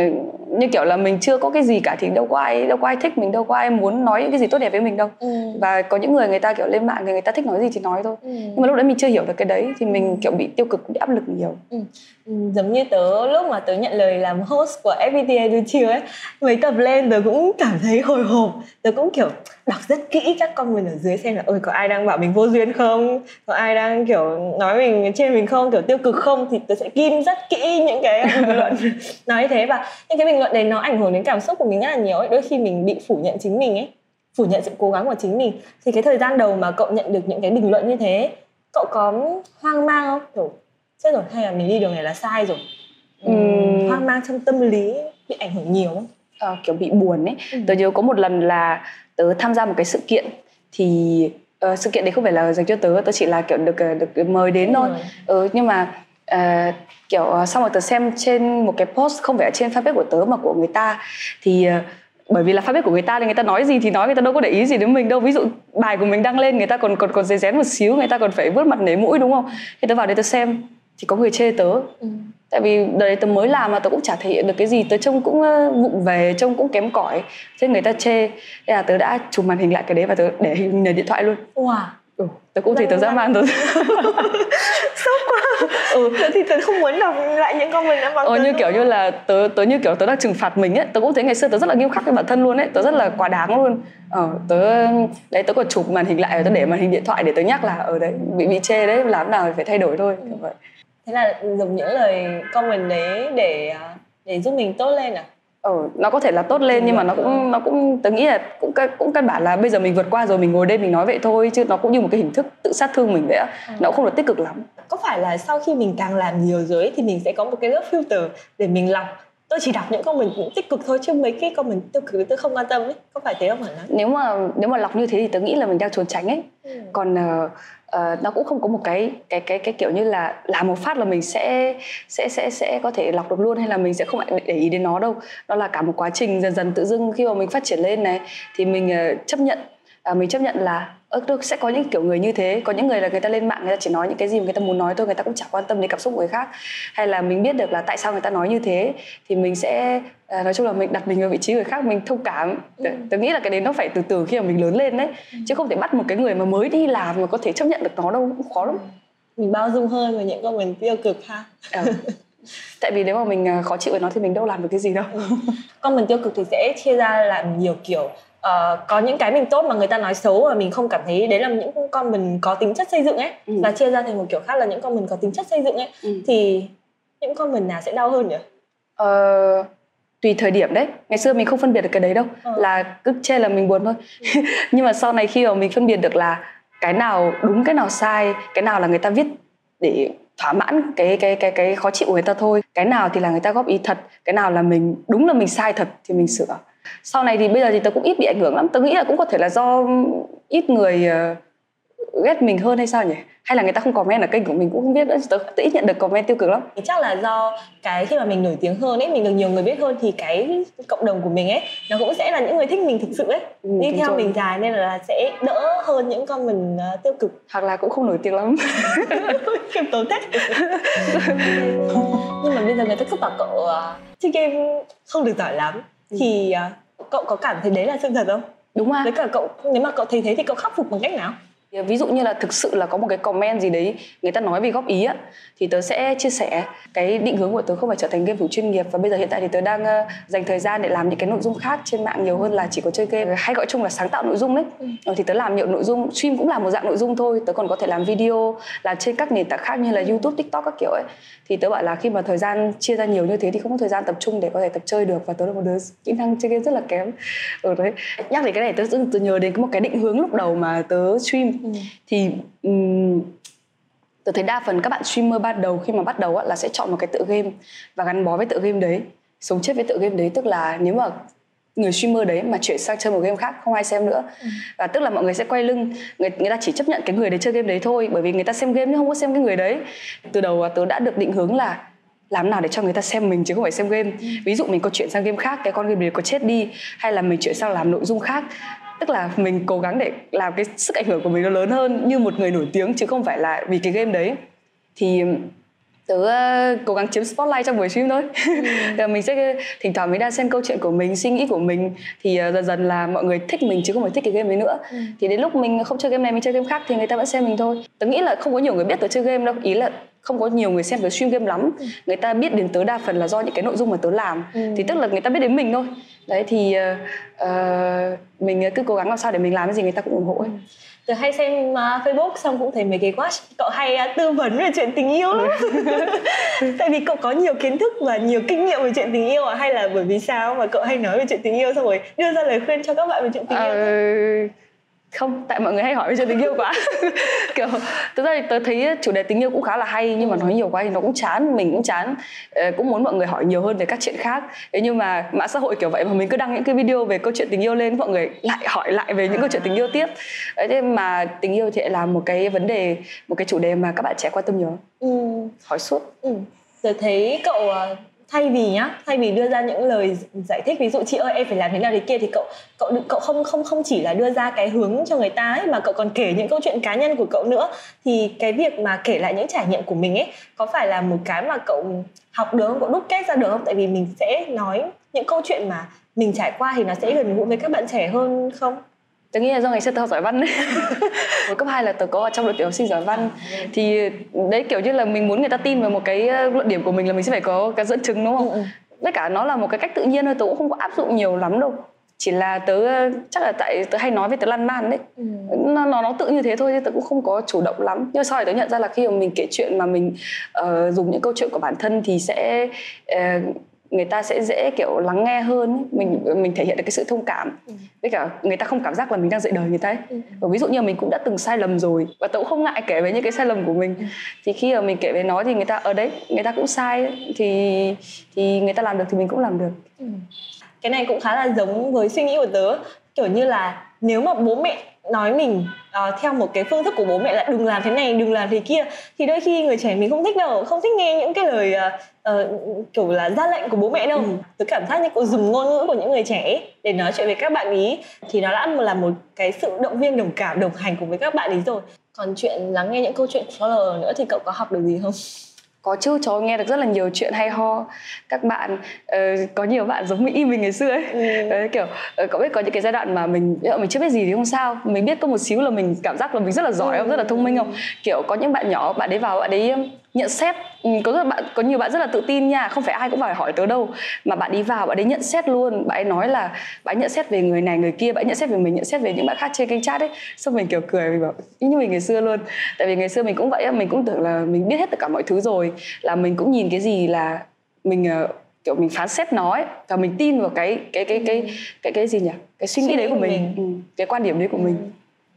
như kiểu là mình chưa có cái gì cả thì đâu có ai đâu có ai thích mình đâu có ai muốn nói những cái gì tốt đẹp với mình đâu ừ. và có những người người ta kiểu lên mạng người ta thích nói gì thì nói thôi ừ. nhưng mà lúc đấy mình chưa hiểu được cái đấy thì mình kiểu bị tiêu cực bị áp lực nhiều ừ. Giống như tớ, lúc mà tớ nhận lời làm host của FPT Edu ấy, mấy tập lên tớ cũng cảm thấy hồi hộp. Tớ cũng kiểu đọc rất kỹ các comment ở dưới xem là, ôi, có ai đang bảo mình vô duyên không? Có ai đang, kiểu, nói mình trên mình không? Kiểu tiêu cực không? Thì tớ sẽ kim rất kỹ những cái bình luận nói như thế. Và những cái bình luận đấy nó ảnh hưởng đến cảm xúc của mình rất là nhiều ấy. Đôi khi mình bị phủ nhận chính mình ấy, phủ nhận sự cố gắng của chính mình. Thì cái thời gian đầu mà cậu nhận được những cái bình luận như thế, cậu có hoang mang không? Kiểu chết rồi hay là mình đi đường này là sai rồi. Uhm. hoang mang trong tâm lý bị ảnh hưởng nhiều không à, kiểu bị buồn ấy. Ừ. tớ nhớ có một lần là tớ tham gia một cái sự kiện thì uh, sự kiện đấy không phải là dành cho tớ tớ chỉ là kiểu được ờ, được mời đến thôi. ừ, nhưng mà uh, kiểu uh, xong rồi tớ xem trên một cái post không phải ở trên fanpage của tớ mà của người ta thì uh, bởi vì là fanpage của người ta thì người ta nói gì thì nói người ta đâu có để ý gì đến mình đâu. Ví dụ bài của mình đăng lên người ta còn còn còn dè rén một xíu người ta còn phải vớt mặt nể mũi đúng không? Thì tớ vào đây tớ xem thì có người chê tớ. Ừ. tại vì đời tớ mới làm mà tớ cũng chả thể hiện được cái gì. Tớ trông cũng vụng về trông cũng kém cỏi. Thế người ta chê. Thế là tớ đã chụp màn hình lại cái đấy và tớ để hình nền điện thoại luôn. Wow ừ, tớ cũng thấy tớ dã man tớ sốc quá. Ừ. Thì tớ không muốn đọc lại những comment đã ờ, như kiểu như là tớ tớ như kiểu tớ đang trừng phạt mình ấy. Tớ cũng thấy ngày xưa tớ rất là nghiêm khắc với bản thân luôn ấy. Tớ rất là quá đáng luôn. Ờ tớ đấy tớ còn chụp màn hình lại và tớ để màn hình điện thoại để tớ nhắc là ở đấy bị bị chê đấy làm nào phải thay đổi thôi. Kiểu vậy thế là dùng những lời comment đấy để à, để giúp mình tốt lên à? Ừ, nó có thể là tốt lên nhưng mà nó cũng nó cũng tớ nghĩ là cũng cũng căn bản là bây giờ mình vượt qua rồi mình ngồi đây mình nói vậy thôi chứ nó cũng như một cái hình thức tự sát thương mình vậy á. Ừ. nó cũng không được tích cực lắm. Có phải là sau khi mình càng làm nhiều rồi thì mình sẽ có một cái lớp filter để mình lọc? Tôi chỉ đọc những comment tích cực thôi chứ mấy cái comment tiêu cực tôi không quan tâm ấy. Có phải thế không hả nếu mà nếu mà lọc như thế thì tôi nghĩ là mình đang trốn tránh ấy. Ừ. còn uh, uh, nó cũng không có một cái cái cái cái kiểu như là làm một phát là mình sẽ sẽ sẽ sẽ có thể lọc được luôn hay là mình sẽ không lại để ý đến nó đâu. Đó là cả một quá trình dần dần tự dưng khi mà mình phát triển lên này thì mình uh, chấp nhận uh, mình chấp nhận là ơ sẽ có những kiểu người như thế. Có những người là người ta lên mạng người ta chỉ nói những cái gì mà người ta muốn nói thôi người ta cũng chẳng quan tâm đến cảm xúc của người khác. Hay là mình biết được là tại sao người ta nói như thế thì mình sẽ à, nói chung là mình đặt mình ở vị trí người khác mình thông cảm. Ừ. tôi nghĩ là cái đấy nó phải từ từ khi mà mình lớn lên đấy. Ừ. chứ không thể bắt một cái người mà mới đi làm mà có thể chấp nhận được nó đâu cũng khó lắm. Mình bao dung hơn với những comment tiêu cực ha. À. tại vì nếu mà mình à, khó chịu với nó thì mình đâu làm được cái gì đâu. Ừ. comment tiêu cực thì sẽ chia ra làm nhiều kiểu uh, có những cái mình tốt mà người ta nói xấu mà mình không cảm thấy đấy là những con mình có tính chất xây dựng ấy ừ. và chia ra thành một kiểu khác là những con mình có tính chất xây dựng ấy ừ. thì những con mình nào sẽ đau hơn nhỉ? Ờ, tùy thời điểm đấy ngày xưa mình không phân biệt được cái đấy đâu ừ. là cứ chê là mình buồn thôi ừ. nhưng mà sau này khi mà mình phân biệt được là cái nào đúng cái nào sai cái nào là người ta viết để thỏa mãn cái cái cái cái khó chịu của người ta thôi cái nào thì là người ta góp ý thật cái nào là mình đúng là mình sai thật thì mình sửa sau này thì bây giờ thì tớ cũng ít bị ảnh hưởng lắm. Tớ nghĩ là cũng có thể là do ít người uh, ghét mình hơn hay sao nhỉ? Hay là người ta không comment ở kênh của mình cũng không biết nữa. Tớ, tớ ít nhận được comment tiêu cực lắm. Chắc là do cái khi mà mình nổi tiếng hơn ấy mình được nhiều người biết hơn thì cái cộng đồng của mình ấy nó cũng sẽ là những người thích mình thực sự ấy. Ừ, đi theo rồi. mình dài nên là sẽ đỡ hơn những con mình uh, tiêu cực. Hoặc là cũng không nổi tiếng lắm. Khiêm tốn thế. Nhưng mà bây giờ người ta cứ bảo cậu uh, chơi game không được giỏi lắm ừ. thì uh, cậu có cảm thấy đấy là sự thật không? Đúng à. Với cả cậu nếu mà cậu thấy thế thì cậu khắc phục bằng cách nào ví dụ như là thực sự là có một cái comment gì đấy người ta nói vì góp ý á thì tớ sẽ chia sẻ cái định hướng của tớ không phải trở thành game thủ chuyên nghiệp. Và bây giờ hiện tại thì tớ đang uh, dành thời gian để làm những cái nội dung khác trên mạng nhiều hơn là chỉ có chơi game. Hay gọi chung là sáng tạo nội dung đấy. Ừ. Ờ, thì tớ làm nhiều nội dung stream cũng là một dạng nội dung thôi. Tớ còn có thể làm video là trên các nền tảng khác như là youtube tiktok các kiểu ấy. Thì tớ bảo là khi mà thời gian chia ra nhiều như thế thì không có thời gian tập trung để có thể tập chơi được. Và tớ là một đứa kỹ năng chơi game rất là kém. Ở ừ, đấy. Nhắc đến cái này tớ, tớ nhớ đến một cái định hướng lúc đầu mà tớ stream ừ. thì um, tôi thấy đa phần các bạn streamer ban đầu khi mà bắt đầu là sẽ chọn một cái tựa game và gắn bó với tựa game đấy sống chết với tựa game đấy tức là nếu mà người streamer đấy mà chuyển sang chơi một game khác không ai xem nữa ừ. và tức là mọi người sẽ quay lưng người người ta chỉ chấp nhận cái người đấy chơi game đấy thôi bởi vì người ta xem game nhưng không có xem cái người đấy từ đầu tớ đã được định hướng là làm nào để cho người ta xem mình chứ không phải xem game ừ. ví dụ mình có chuyển sang game khác cái con game đấy có chết đi hay là mình chuyển sang làm nội dung khác tức là mình cố gắng để làm cái sức ảnh hưởng của mình nó lớn hơn như một người nổi tiếng chứ không phải là vì cái game đấy. Thì tớ uh, cố gắng chiếm spotlight trong buổi stream thôi. Ừ. mình sẽ thỉnh thoảng mới đa xem câu chuyện của mình suy nghĩ của mình. Thì uh, dần dần là mọi người thích mình chứ không phải thích cái game đấy nữa. Ừ. thì đến lúc mình không chơi game này mình chơi game khác thì người ta vẫn xem mình thôi. Tớ nghĩ là không có nhiều người biết tớ chơi game đâu. Ý là không có nhiều người xem tớ stream game lắm. Ừ. người ta biết đến tớ đa phần là do những cái nội dung mà tớ làm. Ừ. thì tức là người ta biết đến mình thôi đấy thì uh, mình cứ cố gắng làm sao để mình làm cái gì người ta cũng ủng hộ ấy. Ừ từ hay xem uh, Facebook xong cũng thấy mấy cái watch cậu hay uh, tư vấn về chuyện tình yêu lắm. Tại vì cậu có nhiều kiến thức và nhiều kinh nghiệm về chuyện tình yêu à? Hay là bởi vì sao mà cậu hay nói về chuyện tình yêu xong rồi đưa ra lời khuyên cho các bạn về chuyện tình yêu? Uh, không tại mọi người hay hỏi về chuyện tình yêu quá. Kiểu thực ra thì tớ thấy chủ đề tình yêu cũng khá là hay nhưng mà nói nhiều quá thì nó cũng chán mình cũng chán. Ờ, cũng muốn mọi người hỏi nhiều hơn về các chuyện khác. Thế nhưng mà mạng xã hội kiểu vậy mà mình cứ đăng những cái video về câu chuyện tình yêu lên mọi người lại hỏi lại về những câu chuyện tình yêu tiếp. Thế mà tình yêu thì lại là một cái vấn đề một cái chủ đề mà các bạn trẻ quan tâm nhiều. Ừ. hỏi suốt. Ừ. tớ thấy cậu ờ, thay vì nhá, thay vì đưa ra những lời giải thích, ví dụ chị ơi, em phải làm thế nào thế kia, thì cậu cậu cậu không không không chỉ là đưa ra cái hướng cho người ta ấy, mà cậu còn kể những câu chuyện cá nhân của cậu nữa. Thì cái việc mà kể lại những trải nghiệm của mình ấy, có phải là một cái mà cậu học được không? Cậu đúc kết ra được không? Tại vì mình sẽ nói những câu chuyện mà mình trải qua thì nó sẽ gần gũi với các bạn trẻ hơn không? Tớ nghĩ là do ngày xưa tớ học giỏi văn. Đấy hồi cấp 2 là tớ có ở trong đội tuyển học sinh giỏi văn. Thì đấy kiểu như là mình muốn người ta tin vào một cái ờ, luận điểm của mình là mình sẽ phải có cái dẫn chứng đúng không? Ừ. với cả nó là một cái cách tự nhiên thôi tớ cũng không có áp dụng nhiều lắm đâu. Chỉ là tớ chắc là tại tớ hay nói về tớ lan man đấy. Ừ. nó, nó nó tự như thế thôi chứ tớ cũng không có chủ động lắm. Nhưng sau này tớ nhận ra là khi mà mình kể chuyện mà mình uh, dùng những câu chuyện của bản thân thì sẽ uh, người ta sẽ dễ kiểu lắng nghe hơn mình mình thể hiện được cái sự thông cảm ừ. với cả người ta không cảm giác là mình đang dạy đời người ta ấy. Ừ. Và ví dụ như mình cũng đã từng sai lầm rồi và tôi cũng không ngại kể về những cái sai lầm của mình ừ. thì khi mà mình kể về nó thì người ta ở đấy người ta cũng sai thì thì người ta làm được thì mình cũng làm được ừ. cái này cũng khá là giống với suy nghĩ của tớ kiểu như là nếu mà bố mẹ nói mình uh, theo một cái phương thức của bố mẹ là đừng làm thế này đừng làm thế kia thì đôi khi người trẻ mình không thích đâu không thích nghe những cái lời uh, uh, kiểu là ra lệnh của bố mẹ đâu. Ừ. tôi cảm giác như cô dùng ngôn ngữ của những người trẻ ấy để nói chuyện với các bạn ý thì nó đã là một cái sự động viên đồng cảm đồng hành cùng với các bạn ý rồi. Còn chuyện lắng nghe những câu chuyện follower nữa thì cậu có học được gì không có chứ cháu nghe được rất là nhiều chuyện hay ho. Các bạn uh, có nhiều bạn giống mỹ mình ngày xưa ấy. Ừ. kiểu uh, cậu biết có những cái giai đoạn mà mình mình chưa biết gì thì không sao. Mình biết có một xíu là mình cảm giác là mình rất là giỏi ừ. không? Rất là thông minh không? Kiểu có những bạn nhỏ bạn đấy vào bạn đấy nhận xét. Ừ, có rất bạn có nhiều bạn rất là tự tin nha không phải ai cũng phải hỏi tớ đâu. Mà bạn đi vào bạn ấy nhận xét luôn bạn ấy nói là bạn ấy nhận xét về người này người kia bạn ấy nhận xét về mình nhận xét về những bạn khác trên kênh chat ấy. Xong mình kiểu cười mình bảo như mình ngày xưa luôn. Tại vì ngày xưa mình cũng vậy mình cũng tưởng là mình biết hết tất cả mọi thứ rồi là mình cũng nhìn cái gì là mình uh, kiểu mình phán xét nó ấy và mình tin vào cái cái cái cái cái cái, cái gì nhỉ? Cái suy nghĩ đấy của mình, mình. Ừ, cái quan điểm đấy của mình.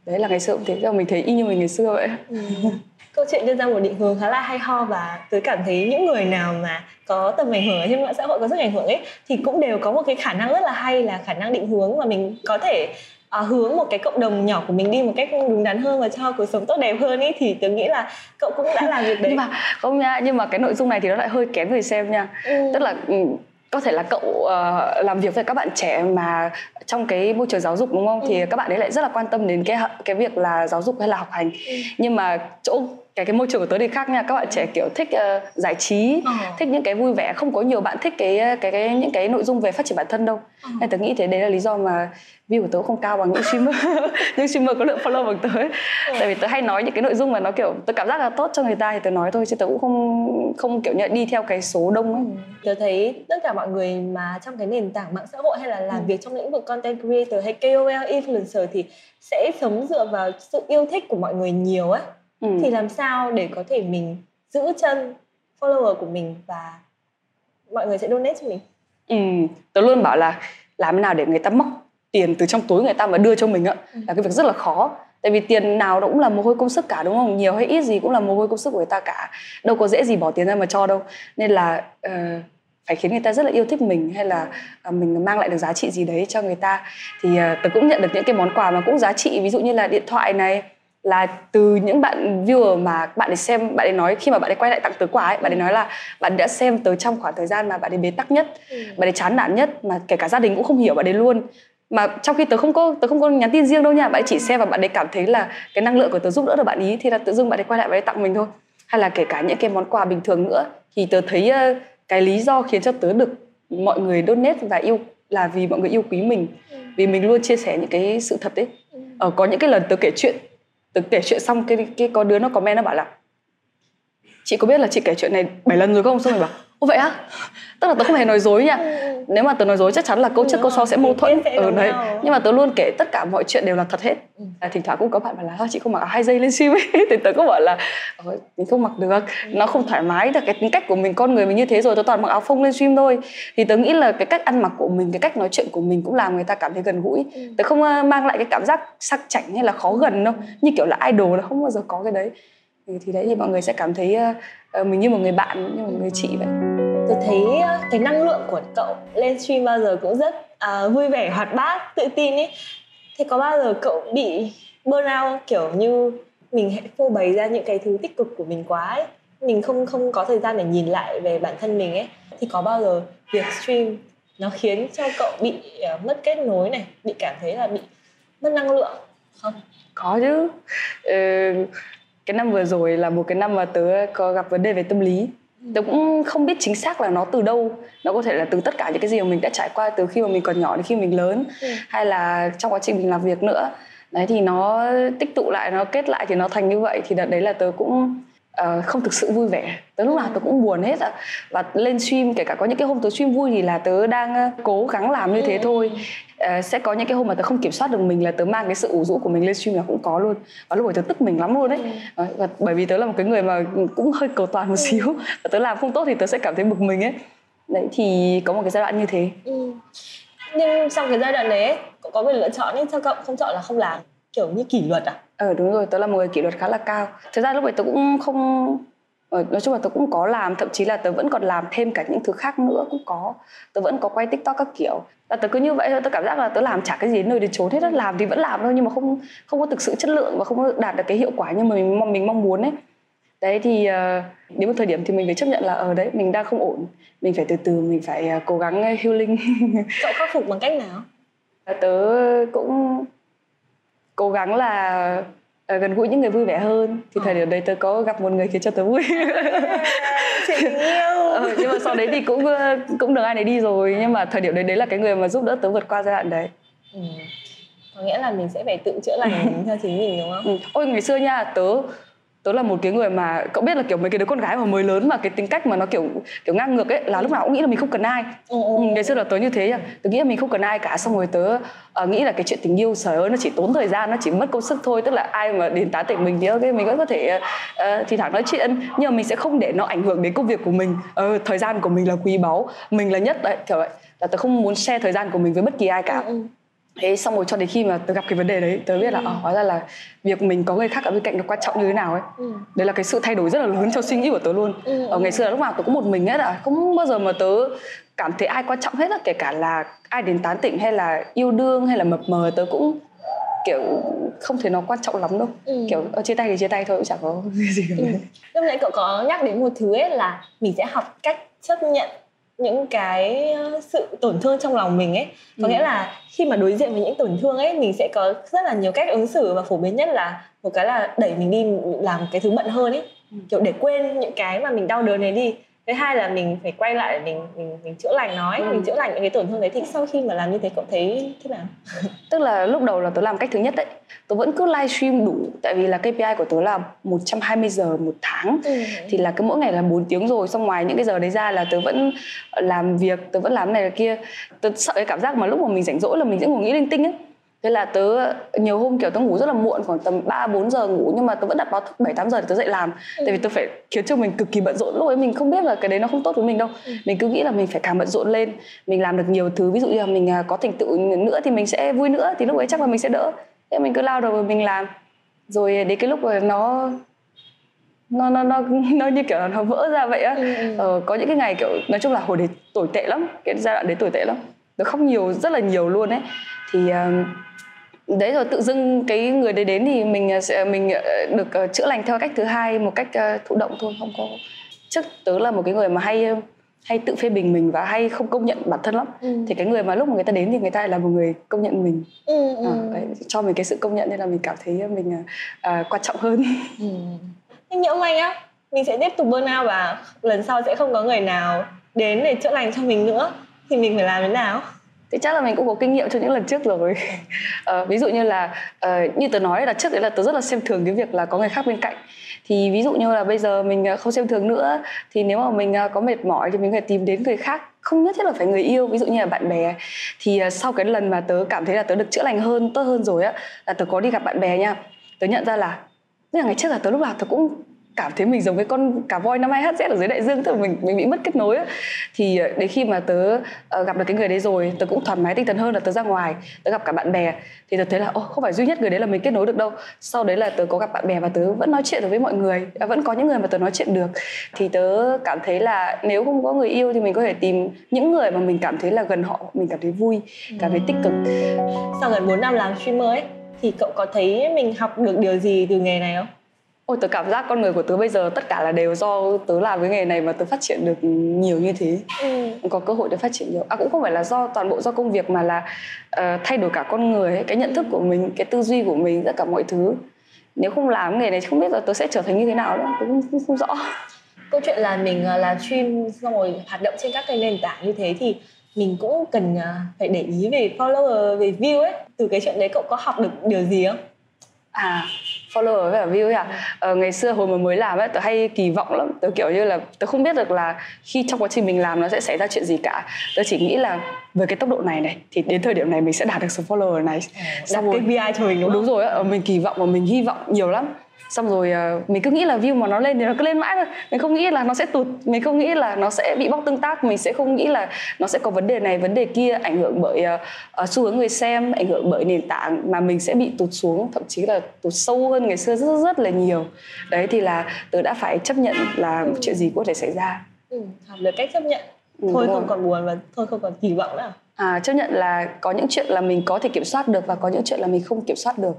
Đấy là ngày xưa cũng thế cho mình thấy y như mình ngày xưa vậy. Ừ câu chuyện đưa ra một định hướng khá là hay ho và tôi cảm thấy những người nào mà có tầm ảnh hưởng ở trên mạng xã hội có sức ảnh hưởng ấy thì cũng đều có một cái khả năng rất là hay là khả năng định hướng mà mình có thể uh, hướng một cái cộng đồng nhỏ của mình đi một cách đúng đắn hơn và cho cuộc sống tốt đẹp hơn ấy thì tôi nghĩ là cậu cũng đã làm việc đấy nhưng mà không nha nhưng mà cái nội dung này thì nó lại hơi kén người xem nha ừ. tức là ừ, có thể là cậu uh, làm việc với các bạn trẻ mà trong cái môi trường giáo dục đúng không ừ. thì các bạn ấy lại rất là quan tâm đến cái cái việc là giáo dục hay là học hành ừ. nhưng mà chỗ cái cái môi trường của tớ thì khác nha các bạn trẻ kiểu thích uh, giải trí ừ. thích những cái vui vẻ không có nhiều bạn thích cái cái cái những cái nội dung về phát triển bản thân đâu ừ. nên tớ nghĩ thế đấy là lý do mà view của tớ không cao bằng những streamer những streamer có lượng follow bằng tớ ấy. Ừ. tại vì tớ hay nói những cái nội dung mà nó kiểu tớ cảm giác là tốt cho người ta thì tớ nói thôi chứ tớ cũng không không kiểu như đi theo cái số đông ấy ừ. tớ thấy tất cả mọi người mà trong cái nền tảng mạng xã hội hay là làm ừ. việc trong lĩnh vực content creator hay KOL influencer thì sẽ sống dựa vào sự yêu thích của mọi người nhiều á ừ. thì làm sao để có thể mình giữ chân follower của mình và mọi người sẽ donate cho mình? Ừ tớ luôn bảo là làm thế nào để người ta móc tiền từ trong túi người ta mà đưa cho mình ạ. Ừ. là cái việc rất là khó. Tại vì tiền nào cũng là mồ hôi công sức cả đúng không? Nhiều hay ít gì cũng là mồ hôi công sức của người ta cả. Đâu có dễ gì bỏ tiền ra mà cho đâu. Nên là uh, phải khiến người ta rất là yêu thích mình hay là uh, mình mang lại được giá trị gì đấy cho người ta. Thì uh, tớ cũng nhận được những cái món quà mà cũng giá trị ví dụ như là điện thoại này là từ những bạn viewer mà bạn ấy xem bạn ấy nói khi mà bạn ấy quay lại tặng tớ quà ấy bạn ấy nói là bạn đã xem tớ trong khoảng thời gian mà bạn ấy bế tắc nhất ừ. bạn ấy chán nản nhất mà kể cả gia đình cũng không hiểu bạn ấy luôn mà trong khi tớ không có tớ không có nhắn tin riêng đâu nha bạn ấy chỉ xem và bạn ấy cảm thấy là cái năng lượng của tớ giúp đỡ được bạn ý thì là tự dưng bạn ấy quay lại bạn ấy tặng mình thôi hay là kể cả những cái món quà bình thường nữa thì tớ thấy cái lý do khiến cho tớ được mọi người donate và yêu là vì mọi người yêu quý mình ừ. vì mình luôn chia sẻ những cái sự thật đấy ừ. ờ, có những cái lần tớ kể chuyện tớ kể chuyện xong cái cái có đứa nó comment nó bảo là chị có biết là chị kể chuyện này 7 lần rồi không? Xong rồi bảo ô vậy á? Tức là tớ không hề nói dối nha. Ừ. nếu mà tớ nói dối chắc chắn là câu trước câu sau sẽ mâu thuẫn. Ở ừ, đấy. nhưng mà tớ luôn kể tất cả mọi chuyện đều là thật hết. Ừ. à, thỉnh thoảng cũng có bạn bảo là chị không mặc hai dây lên sim ấy. Thì tớ cũng bảo là mình không mặc được. Ừ. nó không thoải mái được. Cái tính cách của mình con người mình như thế rồi tớ toàn mặc áo phông lên stream thôi. Thì tớ nghĩ là cái cách ăn mặc của mình cái cách nói chuyện của mình cũng làm người ta cảm thấy gần gũi. Tớ không mang lại cái cảm giác sắc chảnh hay là khó gần đâu. Như kiểu là idol là không bao giờ có cái đấy thì, thì đấy thì mọi người sẽ cảm thấy uh, mình như một người bạn như một người chị vậy. Tôi thấy uh, cái năng lượng của cậu lên stream bao giờ cũng rất uh, vui vẻ hoạt bát tự tin ấy thế có bao giờ cậu bị burnout kiểu như mình hãy phô bày ra những cái thứ tích cực của mình quá ấy? Mình không không có thời gian để nhìn lại về bản thân mình ấy. Thì có bao giờ việc stream nó khiến cho cậu bị uh, mất kết nối này bị cảm thấy là bị mất năng lượng không? Có chứ. Ừ, cái năm vừa rồi là một cái năm mà tớ có gặp vấn đề về tâm lý. Tớ cũng không biết chính xác là nó từ đâu. Nó có thể là từ tất cả những cái gì mà mình đã trải qua từ khi mà mình còn nhỏ đến khi mình lớn ừ. hay là trong quá trình mình làm việc nữa. Đấy thì nó tích tụ lại nó kết lại thì nó thành như vậy. Thì đợt đấy là tớ cũng uh, không thực sự vui vẻ. Tớ lúc nào tớ cũng buồn hết ạ. Và lên stream kể cả có những cái hôm tớ stream vui thì là tớ đang cố gắng làm như thế ừ. thôi. Uh, sẽ có những cái hôm mà tớ không kiểm soát được mình là tớ mang cái sự ủ rũ của mình lên stream là cũng có luôn. Và lúc đấy tớ tức mình lắm luôn đấy uh, và bởi vì tớ là một cái người mà cũng hơi cầu toàn một ừ. xíu. Và tớ làm không tốt thì tớ sẽ cảm thấy bực mình ấy. Đấy thì có một cái giai đoạn như thế. Ừ. nhưng trong cái giai đoạn đấy có quyền lựa chọn ấy sao cậu không chọn là không làm kiểu như kỷ luật à? Ờ đúng rồi tớ là một người kỷ luật khá là cao. Thực ra lúc đấy tớ cũng không ờ, nói chung là tớ cũng có làm thậm chí là tớ vẫn còn làm thêm cả những thứ khác nữa cũng có. Tớ vẫn có quay tiktok các kiểu. Và tớ cứ như vậy thôi tớ cảm giác là tớ làm chả cái gì nơi để trốn hết làm thì vẫn làm thôi nhưng mà không không có thực sự chất lượng và không có đạt được cái hiệu quả như mà mình mình mong muốn ấy. Đấy thì uh, đến một thời điểm thì mình phải chấp nhận là ở uh, đấy mình đang không ổn. Mình phải từ từ mình phải cố gắng healing. Cậu khắc phục bằng cách nào? Tớ cũng cố gắng là uh, gần gũi những người vui vẻ hơn. Thì thời điểm đấy tớ có gặp một người khiến cho tớ vui. Tình yêu. Ừ, nhưng mà sau đấy thì cũng ờ, cũng được ai đấy đi rồi. Nhưng mà thời điểm đấy đấy là cái người mà giúp đỡ tớ vượt qua giai đoạn đấy. Ừ. có nghĩa là mình sẽ phải tự chữa lành theo chính mình đúng không? Ừ. ôi ngày xưa nha tớ tớ là một cái người mà cậu biết là kiểu mấy cái đứa con gái mà mới lớn mà cái tính cách mà nó kiểu kiểu ngang ngược ấy là lúc nào cũng nghĩ là mình không cần ai. Ừ, ừ, ừ. ngày xưa là tớ như thế tớ nghĩ là mình không cần ai cả xong rồi tớ uh, nghĩ là cái chuyện tình yêu trời ơi nó chỉ tốn thời gian nó chỉ mất công sức thôi tức là ai mà đến tán tỉnh mình thì ok mình vẫn có thể uh, thì thẳng nói chuyện. Nhưng mà mình sẽ không để nó ảnh hưởng đến công việc của mình. Uh, thời gian của mình là quý báu. Mình là nhất đấy kiểu vậy. Là tớ không muốn share thời gian của mình với bất kỳ ai cả. Ừ, ừ thế xong rồi cho đến khi mà tớ gặp cái vấn đề đấy tớ biết là ừ. hóa ra là việc mình có người khác ở bên cạnh nó quan trọng như thế nào ấy ừ. đấy là cái sự thay đổi rất là lớn trong suy nghĩ của tớ luôn ừ. ở ngày xưa là lúc nào tớ có một mình hết à không bao giờ mà tớ cảm thấy ai quan trọng hết á kể cả là ai đến tán tỉnh hay là yêu đương hay là mập mờ tớ cũng kiểu không thấy nó quan trọng lắm đâu ừ. kiểu ở chia tay thì chia tay thôi cũng chẳng có gì cả ừ. lúc nãy cậu có nhắc đến một thứ ấy là mình sẽ học cách chấp nhận những cái sự tổn thương trong lòng mình ấy có ừ. nghĩa là khi mà đối diện với những tổn thương ấy mình sẽ có rất là nhiều cách ứng xử và phổ biến nhất là một cái là đẩy mình đi làm cái thứ bận hơn ấy ừ. kiểu để quên những cái mà mình đau đớn đấy đi thứ hai là mình phải quay lại mình mình mình chữa lành nó ấy, ừ. mình chữa lành những cái tổn thương đấy. Thì sau khi mà làm như thế cậu thấy thế nào? Tức là lúc đầu là tớ làm cách thứ nhất đấy. Tớ vẫn cứ livestream đủ tại vì là KPI của tớ là 120 giờ một tháng. Ừ. thì là cứ mỗi ngày là 4 tiếng rồi xong ngoài những cái giờ đấy ra là tớ vẫn làm việc tớ vẫn làm này là kia. Tớ sợ cái cảm giác mà lúc mà mình rảnh rỗi là mình sẽ ngồi nghĩ linh tinh ấy thế là tớ nhiều hôm kiểu tớ ngủ rất là muộn khoảng tầm 3 4 giờ ngủ nhưng mà tớ vẫn đặt báo thức 7 8 giờ để tớ dậy làm. Ừ. Tại vì tớ phải khiến cho mình cực kỳ bận rộn. Lúc ấy mình không biết là cái đấy nó không tốt với mình đâu. Ừ. Mình cứ nghĩ là mình phải càng bận rộn lên, mình làm được nhiều thứ, ví dụ như là mình à, có thành tựu nữa thì mình sẽ vui nữa thì lúc ấy chắc là mình sẽ đỡ. Thế mình cứ lao đầu mình làm. Rồi đến cái lúc mà nó nó nó nó nó như kiểu là nó vỡ ra vậy á ừ, ừ. ờ, có những cái ngày kiểu nói chung là hồi đấy tồi tệ lắm cái giai đoạn đấy tồi tệ lắm tớ khóc nhiều rất là nhiều luôn ấy thì uh, đấy rồi tự dưng cái người đấy đến thì mình sẽ mình được uh, chữa lành theo cách thứ hai một cách thụ động thôi không có trước tớ là một cái người mà hay hay tự phê bình mình và hay không công nhận bản thân lắm ừ. thì cái người mà lúc mà người ta đến thì người ta lại là một người công nhận mình ừ. À, đấy, cho mình cái sự công nhận nên là mình cảm thấy mình uh, quan trọng hơn ừ. nhưng nhỡ may á mình sẽ tiếp tục burnout và lần sau sẽ không có người nào đến để chữa lành cho mình nữa thì mình phải làm thế nào thì chắc là mình cũng có kinh nghiệm cho những lần trước rồi. Uh, ví dụ như là uh, như tớ nói là trước đấy là tớ rất là xem thường cái việc là có người khác bên cạnh. Thì ví dụ như là bây giờ mình ờ, không xem thường nữa thì nếu mà mình có mệt mỏi thì mình phải tìm đến người khác. Không nhất thiết là phải người yêu ví dụ như là bạn bè. Thì sau cái lần mà tớ cảm thấy là tớ được chữa lành hơn tốt hơn rồi á là tớ có đi gặp bạn bè nha. Tớ nhận ra là là ngày trước là tớ lúc nào tớ cũng cảm thấy mình giống cái con cá voi năm 2 HZ ở dưới đại dương tức là mình mình bị mất kết nối ấy. thì ờ, đến khi mà tớ uh, gặp được cái người đấy rồi tớ cũng thoải mái tinh thần hơn là tớ ra ngoài tớ gặp cả bạn bè. Thì tớ thấy là ô không phải duy nhất người đấy là mình kết nối được đâu. Sau đấy là tớ có gặp bạn bè và tớ vẫn nói chuyện được với mọi người à, vẫn có những người mà tớ nói chuyện được. Thì tớ cảm thấy là nếu không có người yêu thì mình có thể tìm những người mà mình cảm thấy là gần họ mình cảm thấy vui cảm thấy tích cực. Sau gần 4 năm làm streamer ấy thì cậu có thấy mình học được điều gì từ nghề này không? Ôi tớ cảm giác con người của tớ bây giờ tất cả là đều do tớ làm cái nghề này mà tớ phát triển được nhiều như thế. Ừ. có cơ hội để phát triển nhiều. À cũng không phải là do toàn bộ do công việc mà là uh, thay đổi cả con người ấy, cái nhận thức của mình cái tư duy của mình tất cả mọi thứ. Nếu không làm nghề này không biết là tớ sẽ trở thành như thế nào nữa. Tớ không, không, không rõ. Câu chuyện là mình uh, làm stream xong rồi hoạt động trên các cái nền tảng như thế thì mình cũng cần uh, phải để ý về follower về view ấy. Từ cái chuyện đấy cậu có học được điều gì không? À follower với cả view ấy à ờ, ngày xưa hồi mà mới làm ấy tớ hay kỳ vọng lắm. Tớ kiểu như là tớ không biết được là khi trong quá trình mình làm nó sẽ xảy ra chuyện gì cả. Tớ chỉ nghĩ là với cái tốc độ này này thì đến thời điểm này mình sẽ đạt được số follower này. À, xong rồi. KPI cho mình đúng, đúng rồi. Á mình kỳ vọng và mình hy vọng nhiều lắm xong rồi uh, mình cứ nghĩ là view mà nó lên thì nó cứ lên mãi thôi. Mình không nghĩ là nó sẽ tụt mình không nghĩ là nó sẽ bị bóc tương tác. Mình sẽ không nghĩ là nó sẽ có vấn đề này vấn đề kia ảnh hưởng bởi uh, xu hướng người xem ảnh hưởng bởi nền tảng mà mình sẽ bị tụt xuống thậm chí là tụt sâu hơn ngày xưa rất rất, rất là nhiều. Đấy thì là tớ đã phải chấp nhận là ừ. chuyện gì có thể xảy ra. Ừ, học được cách chấp nhận. Ừ, thôi không rồi. còn buồn và thôi không còn kỳ vọng nữa à, chấp nhận là có những chuyện là mình có thể kiểm soát được và có những chuyện là mình không kiểm soát được.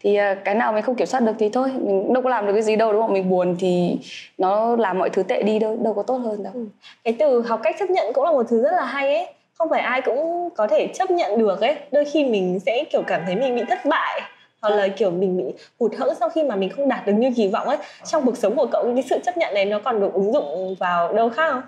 Thì uh, cái nào mình không kiểm soát được thì thôi mình đâu có làm được cái gì đâu đúng không? Mình buồn thì nó làm mọi thứ tệ đi đâu đâu có tốt hơn đâu. Ừ. cái từ học cách chấp nhận cũng là một thứ rất là hay ấy. Không phải ai cũng có thể chấp nhận được ấy. Đôi khi mình sẽ kiểu cảm thấy mình bị thất bại hoặc là kiểu mình bị hụt hẫng sau khi mà mình không đạt được như kỳ vọng ấy. Trong cuộc sống của cậu cái sự chấp nhận này nó còn được ứng dụng vào đâu khác không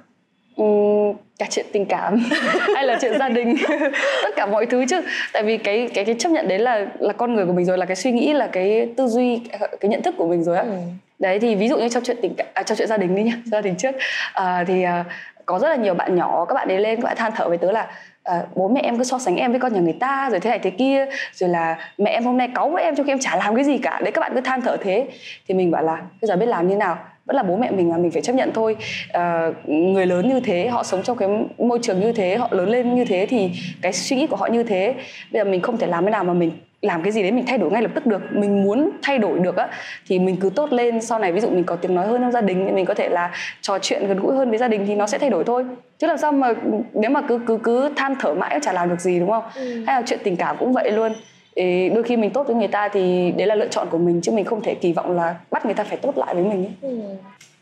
um, cả chuyện tình cảm hay là chuyện gia đình. Tất cả mọi thứ chứ. Tại vì cái cái cái chấp nhận đấy là là con người của mình rồi là cái suy nghĩ là cái tư duy cái nhận thức của mình rồi á. Ừ. đấy thì ví dụ như trong chuyện tình à, trong chuyện gia đình đi nhá gia đình trước. À, thì à, có rất là nhiều bạn nhỏ các bạn ấy lên các bạn than thở với tớ là à, bố mẹ em cứ so sánh em với con nhà người ta rồi thế này thế kia rồi là mẹ em hôm nay cáu với em cho khi em chả làm cái gì cả. Đấy các bạn cứ than thở thế. Thì mình bảo là bây giờ biết làm như nào vẫn là bố mẹ mình mà mình phải chấp nhận thôi. À, người lớn như thế họ sống trong cái môi trường như thế họ lớn lên như thế thì cái suy nghĩ của họ như thế. Bây giờ mình không thể làm thế nào mà mình làm cái gì đấy mình thay đổi ngay lập tức được. Mình muốn thay đổi được á thì mình cứ tốt lên. Sau này ví dụ mình có tiếng nói hơn trong gia đình thì mình có thể là trò chuyện gần gũi hơn với gia đình thì nó sẽ thay đổi thôi. Chứ làm sao mà nếu mà cứ cứ cứ than thở mãi chả làm được gì đúng không? Ừ. hay là chuyện tình cảm cũng vậy luôn Ý, đôi khi mình tốt với người ta thì đấy là lựa chọn của mình chứ mình không thể kỳ vọng là bắt người ta phải tốt lại với mình ấy. Ừ.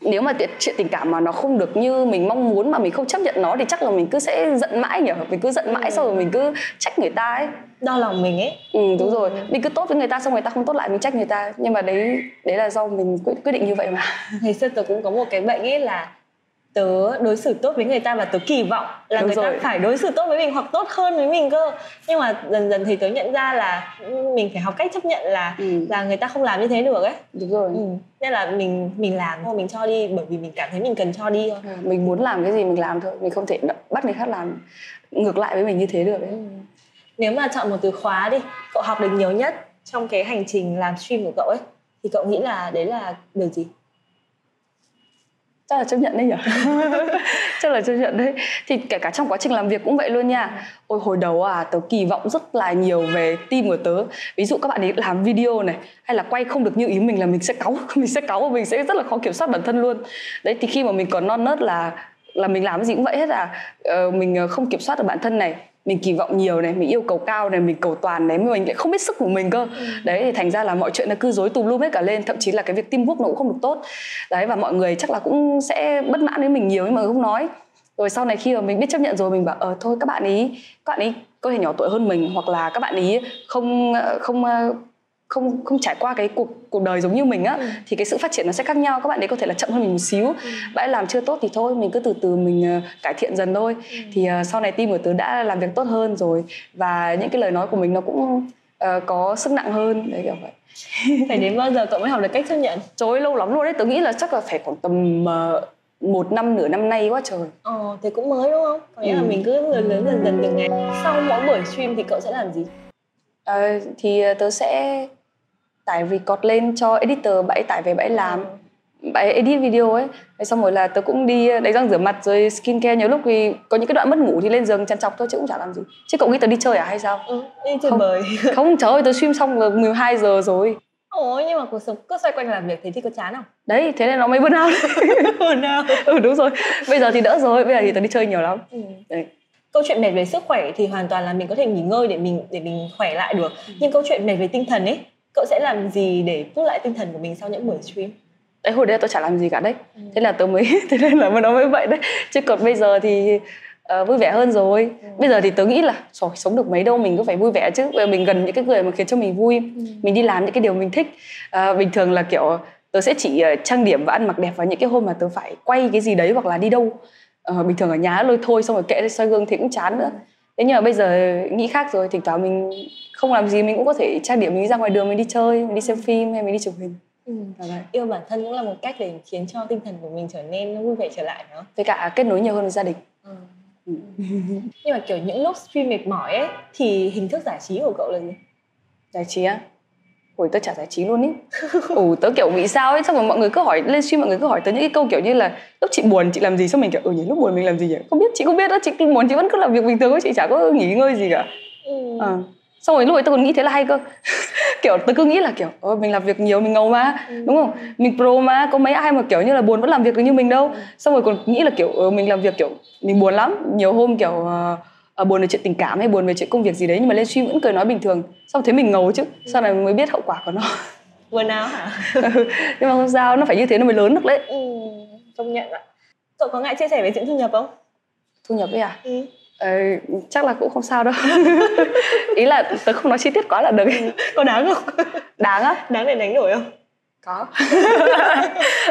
nếu mà chuyện tình cảm mà nó không được như mình mong muốn mà mình không chấp nhận nó thì chắc là mình cứ sẽ giận mãi nhỉ mình cứ giận mãi ừ. sau rồi mình cứ trách người ta ấy đau lòng mình ấy ừ đúng ừ. rồi mình cứ tốt với người ta xong người ta không tốt lại mình trách người ta nhưng mà đấy đấy là do mình quyết quyết định như vậy mà ngày xưa tôi cũng có một cái bệnh ấy là tớ đối xử tốt với người ta và tớ kỳ vọng là Đúng người rồi. ta phải đối xử tốt với mình hoặc tốt hơn với mình cơ nhưng mà dần dần thì tớ nhận ra là mình phải học cách chấp nhận là ừ. là người ta không làm như thế được ấy Đúng rồi ừ. nên là mình mình làm thôi mình cho đi bởi vì mình cảm thấy mình cần cho đi thôi à, mình muốn làm cái gì mình làm thôi mình không thể bắt người khác làm ngược lại với mình như thế được ấy ừ. nếu mà chọn một từ khóa đi cậu học được nhiều nhất trong cái hành trình làm stream của cậu ấy thì cậu nghĩ là đấy là điều gì chắc là chấp nhận đấy nhỉ? Chắc là chấp nhận đấy. Thì kể cả trong quá trình làm việc cũng vậy luôn nha. Ôi hồi đầu à tớ kỳ vọng rất là nhiều về team của tớ. Ví dụ các bạn ấy làm video này hay là quay không được như ý mình là mình sẽ cáu mình sẽ cáu và mình sẽ rất là khó kiểm soát bản thân luôn. Đấy thì khi mà mình còn non nớt là là mình làm cái gì cũng vậy hết à. Uh, mình ờ, không kiểm soát được bản thân này mình kỳ vọng nhiều này mình yêu cầu cao này mình cầu toàn này mình lại không biết sức của mình cơ. Ừ. đấy thì thành ra là mọi chuyện nó cứ dối tùm lum hết cả lên thậm chí là cái việc teamwork nó cũng không được tốt. Đấy và mọi người chắc là cũng sẽ bất mãn với mình nhiều nhưng mà không nói. Rồi sau này khi mà mình biết chấp nhận rồi mình bảo ờ thôi các bạn ý các bạn ý có thể nhỏ tuổi hơn mình hoặc là các bạn ý không không không không trải qua cái cuộc cuộc đời giống như mình á ừ. thì cái sự phát triển nó sẽ khác nhau. Các bạn ấy có thể là chậm hơn mình một xíu. Ừ. bạn ấy làm chưa tốt thì thôi mình cứ từ từ mình uh, cải thiện dần thôi. Ừ. thì uh, sau này team của tớ đã làm việc tốt hơn rồi và những cái lời nói của mình nó cũng uh, có sức nặng hơn. Đấy kiểu vậy. Phải đến bao giờ cậu mới học được cách chấp nhận? Trời lâu lắm luôn đấy. Tớ nghĩ là chắc là phải khoảng tầm uh, một năm nửa năm nay quá trời. Ờ thì cũng mới đúng không? Có nghĩa ừ. là mình cứ lớn lớn dần dần từng ngày. Sau mỗi buổi stream thì cậu sẽ làm gì? Ờ, thì tớ sẽ tải record lên cho editor bạn tải về bạn làm bạn edit video ấy. Thế xong rồi là tớ cũng đi đánh răng rửa mặt rồi skincare nhiều lúc thì có những cái đoạn mất ngủ thì lên giường chăn chọc thôi chứ cũng chả làm gì. Chứ cậu nghĩ tớ đi chơi à hay sao? Ừ, đi chơi không, bời. Không trời ơi tớ stream xong rồi 12 giờ rồi. Ồ nhưng mà cuộc sống cứ xoay quanh làm việc thì thì có chán không? Đấy thế nên nó mới burn out Burn out Ừ đúng rồi. Bây giờ thì đỡ rồi Bây giờ thì tớ đi chơi nhiều lắm. Ừ. Đấy. Câu chuyện mệt về sức khỏe thì hoàn toàn là mình có thể nghỉ ngơi để mình để mình khỏe lại được. Ừ. nhưng câu chuyện mệt về tinh thần ấy cậu sẽ làm gì để boost lại tinh thần của mình sau những buổi stream? Đấy hồi đấy tôi chả làm gì cả đấy. Ừ. thế là tôi mới thế nên là nó mới vậy đấy. Chứ còn bây giờ thì uh, vui vẻ hơn rồi. Ừ. bây giờ thì tớ nghĩ là rồi sống được mấy đâu mình cứ phải vui vẻ chứ. Bây giờ mình gần những cái người mà khiến cho mình vui. Ừ. mình đi làm những cái điều mình thích. Uh, bình thường là kiểu tớ sẽ chỉ uh, trang điểm và ăn mặc đẹp vào những cái hôm mà tớ phải quay cái gì đấy hoặc là đi đâu. Uh, bình thường ở nhà lôi thôi xong rồi kệ soi gương thì cũng chán nữa. Thế nhưng mà bây giờ nghĩ khác rồi thỉnh thoảng mình không làm gì mình cũng có thể trang điểm mình ra ngoài đường mình đi chơi mình đi xem phim hay mình đi chụp hình. Ừ. yêu bản thân cũng là một cách để khiến cho tinh thần của mình trở nên vui vẻ trở lại đó với cả kết nối nhiều hơn với gia đình. Ừ. Ừ. nhưng mà kiểu những lúc stream mệt mỏi ấy thì hình thức giải trí của cậu là gì? Giải trí á? Ủa tớ chả giải trí luôn ý. Ủa tớ kiểu bị sao ấy? Xong rồi mọi người cứ hỏi lên stream mọi người cứ hỏi tớ những cái câu kiểu như là Lúc chị buồn chị làm gì? Xong mình kiểu ừ nhỉ lúc buồn mình làm gì nhỉ? Không biết chị không biết đó Chị buồn chị vẫn cứ làm việc bình thường Chị chả có nghỉ ngơi gì cả. Ừ. à xong rồi lúc ấy tôi còn nghĩ thế là hay cơ. Kiểu tôi cứ nghĩ là kiểu Ơ, mình làm việc nhiều mình ngầu mà. Ừ. đúng không? Mình pro mà có mấy ai mà kiểu như là buồn vẫn làm việc như mình đâu. Ừ. xong rồi còn nghĩ là kiểu ừ, mình làm việc kiểu mình buồn lắm. Nhiều hôm kiểu uh, buồn về chuyện tình cảm hay buồn về chuyện công việc gì đấy nhưng mà lên stream vẫn cười nói bình thường. Xong thấy mình ngầu chứ sau này mới biết hậu quả của nó? Buồn nào hả? Ừ, nhưng mà không sao nó phải như thế nó mới lớn được đấy. Ừ, công nhận ạ. Cậu có ngại chia sẻ về chuyện thu nhập không? Thu nhập ấy à? Ừ Ờ, chắc là cũng không sao đâu. Ý là tớ không nói chi tiết quá là được. Có đáng không? Đáng á? Đáng để đánh đổi không? Có.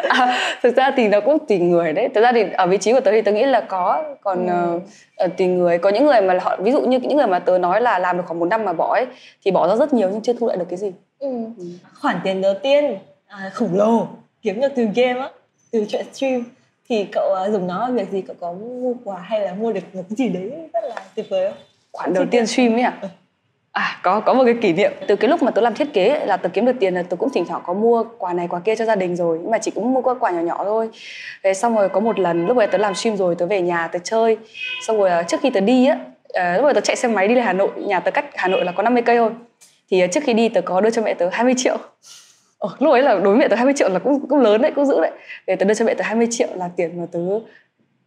À, thực ra thì nó cũng tùy người đấy. Thực ra thì ở vị trí của tớ thì tớ nghĩ là có. Còn ừ. uh, tùy người. Có những người mà họ ví dụ như những người mà tớ nói là làm được khoảng một năm mà bỏ ấy thì bỏ ra rất nhiều nhưng chưa thu lại được cái gì. Ừ. Ừ. khoản tiền đầu tiên à, khổng lồ kiếm được từ game á từ chuyện stream thì cậu uh, dùng nó việc gì cậu có mua quà hay là mua được một cái gì đấy rất là tuyệt vời không? Khoản đầu tiên stream ấy à. À có có một cái kỷ niệm. Từ cái lúc mà tớ làm thiết kế là tớ kiếm được tiền là tớ cũng thỉnh thoảng có mua quà này quà kia cho gia đình rồi. Nhưng mà chỉ cũng mua qua quà nhỏ nhỏ thôi. Về xong rồi có một lần lúc ấy tớ làm stream rồi tớ về nhà tớ chơi. Xong rồi uh, trước khi tớ đi á uh, lúc ấy tớ chạy xe máy đi lên Hà Nội. Nhà tớ cách Hà Nội là có 50 cây thôi. Thì trước khi đi tớ có đưa cho mẹ tớ 20 triệu Ồ, lúc ấy là đối mẹ tớ 20 triệu là cũng cũng lớn đấy cũng giữ đấy để tớ đưa cho mẹ tớ 20 triệu là tiền mà tớ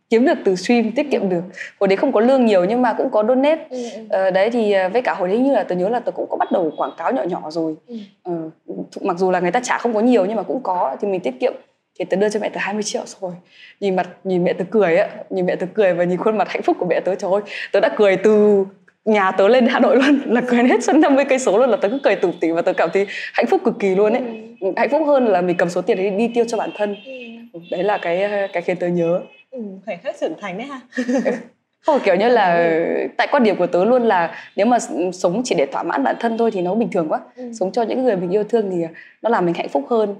kiếm được từ stream tiết kiệm được hồi đấy không có lương nhiều nhưng mà cũng có donate ừ. ừ. ờ, đấy thì ờ, với cả hồi đấy như là tớ nhớ là tớ cũng có bắt đầu quảng cáo nhỏ nhỏ rồi ừ. ờ, mặc dù là người ta trả không có nhiều nhưng mà cũng có thì mình tiết kiệm thì tớ đưa cho mẹ tớ 20 triệu rồi nhìn mặt nhìn mẹ tớ cười á nhìn mẹ tớ cười và nhìn khuôn mặt hạnh phúc của mẹ tớ trời ơi tớ đã cười từ nhà tớ lên Hà Nội luôn là cười hết suốt 50 cây số luôn là tớ cứ cười tủm tỉm và tớ cảm thấy hạnh phúc cực kỳ luôn ấy ừ. hạnh phúc hơn là mình cầm số tiền đấy đi tiêu cho bản thân ừ. đấy là cái cái khiến tớ nhớ ừ, khoảnh khắc trưởng thành đấy ha không kiểu như là tại quan điểm của tớ luôn là nếu mà sống chỉ để thỏa mãn bản thân thôi thì nó bình thường quá ừ. sống cho những người mình yêu thương thì nó làm mình hạnh phúc hơn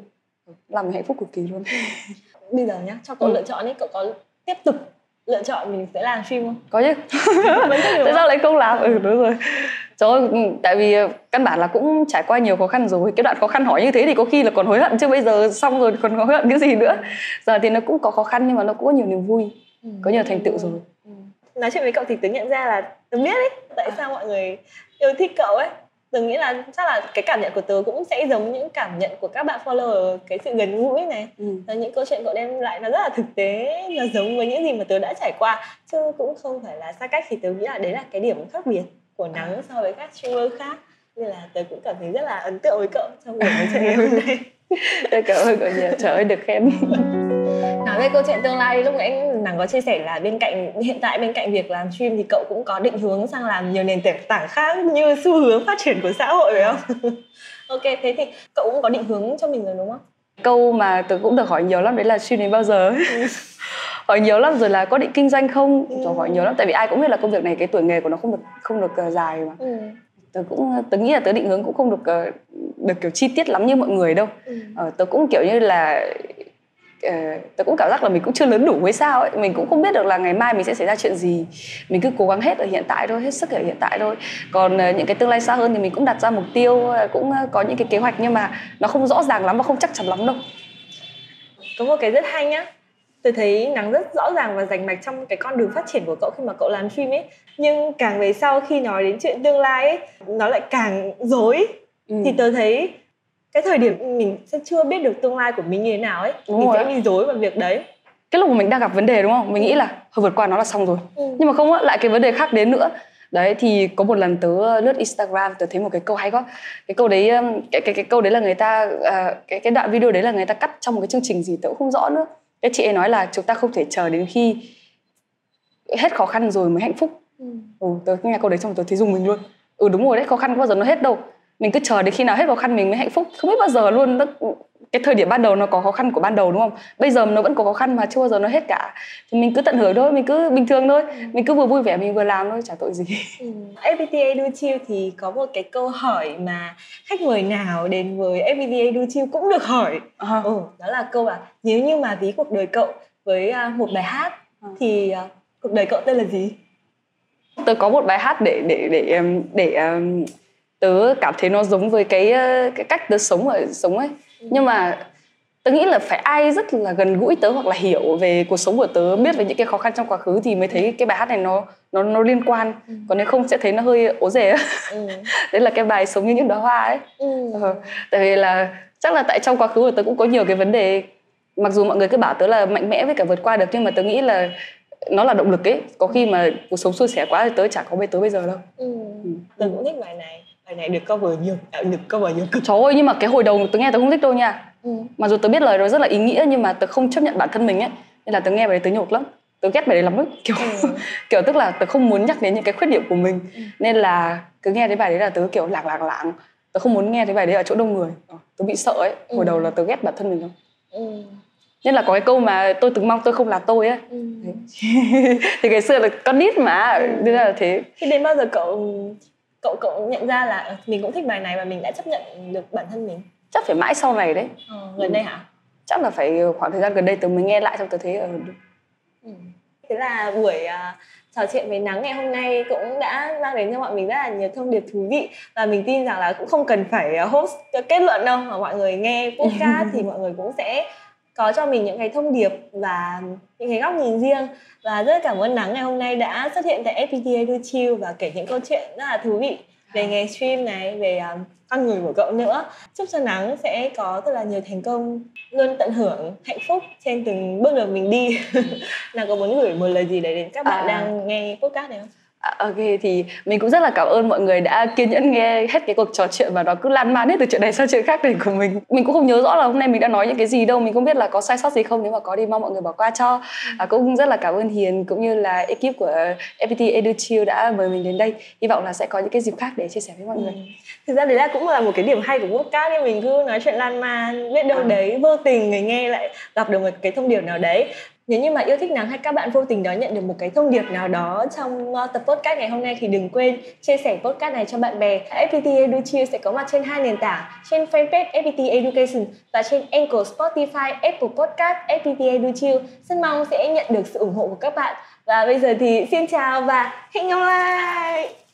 làm mình hạnh phúc cực kỳ luôn bây giờ nhá cho cậu ừ. lựa chọn ấy cậu có tiếp tục lựa chọn mình sẽ làm stream không? Có chứ. Tại sao lại không làm? Ừ đúng rồi. Trời ơi ừ, tại vì ờ, căn bản là cũng trải qua nhiều khó khăn rồi. Cái đoạn khó khăn hỏi như thế thì có khi là còn hối hận chứ. Bây giờ xong rồi còn hối hận cái gì nữa? Giờ thì nó cũng có khó khăn nhưng mà nó cũng có nhiều niềm vui ừ. có nhiều thành tựu rồi. Ừ. nói chuyện với cậu thì tớ nhận ra là tớ biết đấy tại sao mọi người yêu thích cậu ấy tớ nghĩ là chắc là cái cảm nhận của tớ cũng sẽ giống những cảm nhận của các bạn follower cái sự gần gũi này. Ừ. những câu chuyện cậu đem lại nó rất là thực tế nó giống với những gì mà tớ đã trải qua. Chứ cũng không phải là xa cách thì tớ nghĩ là đấy là cái điểm khác biệt của nắng so với các streamer khác. Nên là tớ cũng cảm thấy rất là ấn tượng với cậu trong buổi nói chuyện ngày hôm nay. Cảm ơn cậu nhiều. Trời ơi được khen nói về câu chuyện tương lai lúc nãy nàng có chia sẻ là bên cạnh hiện tại bên cạnh việc làm stream thì cậu cũng có định hướng sang làm nhiều nền tảng khác như xu hướng phát triển của xã hội phải không ok thế thì cậu cũng có định hướng cho mình rồi đúng không câu mà tớ cũng được hỏi nhiều lắm đấy là stream đến bao giờ hỏi nhiều lắm rồi là có định kinh doanh không ừ. hỏi nhiều lắm tại vì ai cũng biết là công việc này cái tuổi nghề của nó không được không được uh, dài mà ừ. tớ cũng tớ nghĩ là tớ định hướng cũng không được uh, được kiểu chi tiết lắm như mọi người đâu ừ. uh, tớ cũng kiểu như là uh, tớ cũng cảm giác là mình cũng chưa lớn đủ hay sao ấy. Mình cũng không biết được là ngày mai mình sẽ xảy ra chuyện gì. Mình cứ cố gắng hết ở hiện tại thôi hết sức ở hiện tại thôi. Còn uh, những cái tương lai xa hơn thì mình cũng đặt ra mục tiêu uh, cũng uh, có những cái kế hoạch nhưng mà nó không rõ ràng lắm và không chắc chắn lắm đâu. Có một cái rất hay nhá. Tôi thấy nắng rất rõ ràng và rành mạch trong cái con đường phát triển của cậu khi mà cậu làm stream ấy. Nhưng càng về sau khi nói đến chuyện tương lai ấy nó lại càng dối ừ. thì tôi thấy cái thời điểm mình sẽ chưa biết được tương lai của mình như thế nào ấy đúng mình sẽ bị dối vào việc đấy. Cái lúc mà mình đang gặp vấn đề đúng không? Mình nghĩ là thôi vượt qua nó là xong rồi. Ừ. nhưng mà không á lại cái vấn đề khác đến nữa. Đấy thì có một lần tớ lướt Instagram tớ thấy một cái câu hay quá. Cái câu đấy cái cái cái câu đấy là người ta uh, cái cái đoạn video đấy là người ta cắt trong một cái chương trình gì tớ cũng không rõ nữa. Cái chị ấy nói là chúng ta không thể chờ đến khi hết khó khăn rồi mới hạnh phúc. Ừ, ừ tớ nghe câu đấy xong tớ thấy dùng mình luôn. Ừ đúng rồi đấy khó khăn có bao giờ nó hết đâu mình cứ chờ đến khi nào hết khó khăn mình mới hạnh phúc không biết bao giờ luôn cái thời điểm ban đầu nó có khó khăn của ban đầu đúng không bây giờ nó vẫn có khó khăn mà chưa bao giờ nó hết cả thì mình cứ tận hưởng thôi mình cứ bình thường thôi ừ. mình cứ vừa vui vẻ mình vừa làm thôi chả tội gì ừ. FPT Do Chill thì có một cái câu hỏi mà khách mời nào đến với FPT Do Chill cũng được hỏi à. ừ, đó là câu là nếu như mà ví cuộc đời cậu với à, một bài hát à. thì uh, cuộc đời cậu tên là gì tôi có một bài hát để để để để, để um, tớ cảm thấy nó giống với cái cái cách tớ sống ở sống ấy nhưng mà tớ nghĩ là phải ai rất là gần gũi tớ hoặc là hiểu về cuộc sống của tớ biết về những cái khó khăn trong quá khứ thì mới thấy cái bài hát này nó nó nó liên quan ừ. còn nếu không sẽ thấy nó hơi ố rề ừ. đấy là cái bài sống như những đóa hoa ấy ừ. ờ, tại vì là chắc là tại trong quá khứ của tớ cũng có nhiều cái vấn đề mặc dù mọi người cứ bảo tớ là mạnh mẽ với cả vượt qua được nhưng mà tớ nghĩ là nó là động lực ấy có khi mà cuộc sống suôn sẻ quá thì tớ chả có bây tớ bây giờ đâu ừ. Ừ. tớ cũng thích bài này bài này được cover nhiều được cover nhiều cực trời ơi nhưng mà cái hồi đầu tớ nghe tớ không thích đâu nha ừ. mặc dù tớ biết lời nó rất là ý nghĩa nhưng mà tớ không chấp nhận bản thân mình ấy nên là tớ nghe bài đấy tớ nhột lắm tớ ghét bài đấy lắm ấy kiểu ừ. kiểu tức là tớ không muốn nhắc đến những cái khuyết điểm của mình ừ. nên là cứ nghe cái bài đấy là tớ kiểu lạc lạc lạng tớ không muốn nghe cái bài đấy ở chỗ đông người ờ, tớ bị sợ ấy hồi ừ. đầu là tớ ghét bản thân mình không ừ. nên là có cái câu mà tôi từng mong tôi không là tôi ấy ừ. thì ngày xưa là con nít mà ừ. nên là thế khi đến bao giờ cậu cậu cậu nhận ra là ờ, mình cũng thích bài này và mình đã chấp nhận được bản thân mình chắc phải mãi sau này đấy ờ, gần ừ. đây hả chắc là phải khoảng thời gian gần đây tớ mới nghe lại xong tớ thấy ở ờ, ừ. thế là buổi uh, trò chuyện với nắng ngày hôm nay cũng đã mang đến cho mọi mình rất là nhiều thông điệp thú vị và mình tin rằng là cũng không cần phải host kết luận đâu mà mọi người nghe podcast thì mọi người cũng sẽ có cho mình những cái thông điệp và những cái góc nhìn riêng. Và rất cảm ơn nắng ngày hôm nay đã xuất hiện tại FPT Edu Chill và kể những câu chuyện rất là thú vị về nghề stream này về um, con người của cậu nữa. Chúc cho nắng sẽ có rất là nhiều thành công luôn tận hưởng hạnh phúc trên từng bước đường mình đi. Nào có muốn gửi một lời gì đấy đến các bạn à. đang nghe podcast này không? À, ok thì mình cũng rất là cảm ơn mọi người đã kiên nhẫn nghe hết cái cuộc trò chuyện và nó cứ lan man hết từ chuyện này sang chuyện khác này của mình. Mình cũng không nhớ rõ là hôm nay mình đã nói những cái gì đâu mình không biết là có sai sót gì không nếu mà có đi mong mọi người bỏ qua cho. À, cũng rất là cảm ơn Hiền cũng như là ekip của FPT EduChill đã mời mình đến đây. Hy vọng là sẽ có những cái dịp khác để chia sẻ với mọi người. Ừ. thực ra đấy là cũng là một cái điểm hay của podcast nên mình cứ nói chuyện lan man biết đâu à. đấy vô tình người nghe lại gặp được một cái thông điệp nào đấy nếu như mà yêu thích nắng hay các bạn vô tình đó nhận được một cái thông điệp nào đó trong ờ, tập podcast ngày hôm nay thì đừng quên chia sẻ podcast này cho bạn bè. FPT EduChill sẽ có mặt trên hai nền tảng, trên fanpage FPT Education và trên Anchor, Spotify, Apple Podcast FPT EduChill. Rất mong sẽ nhận được sự ủng hộ của các bạn. Và bây giờ thì xin chào và hẹn gặp lại.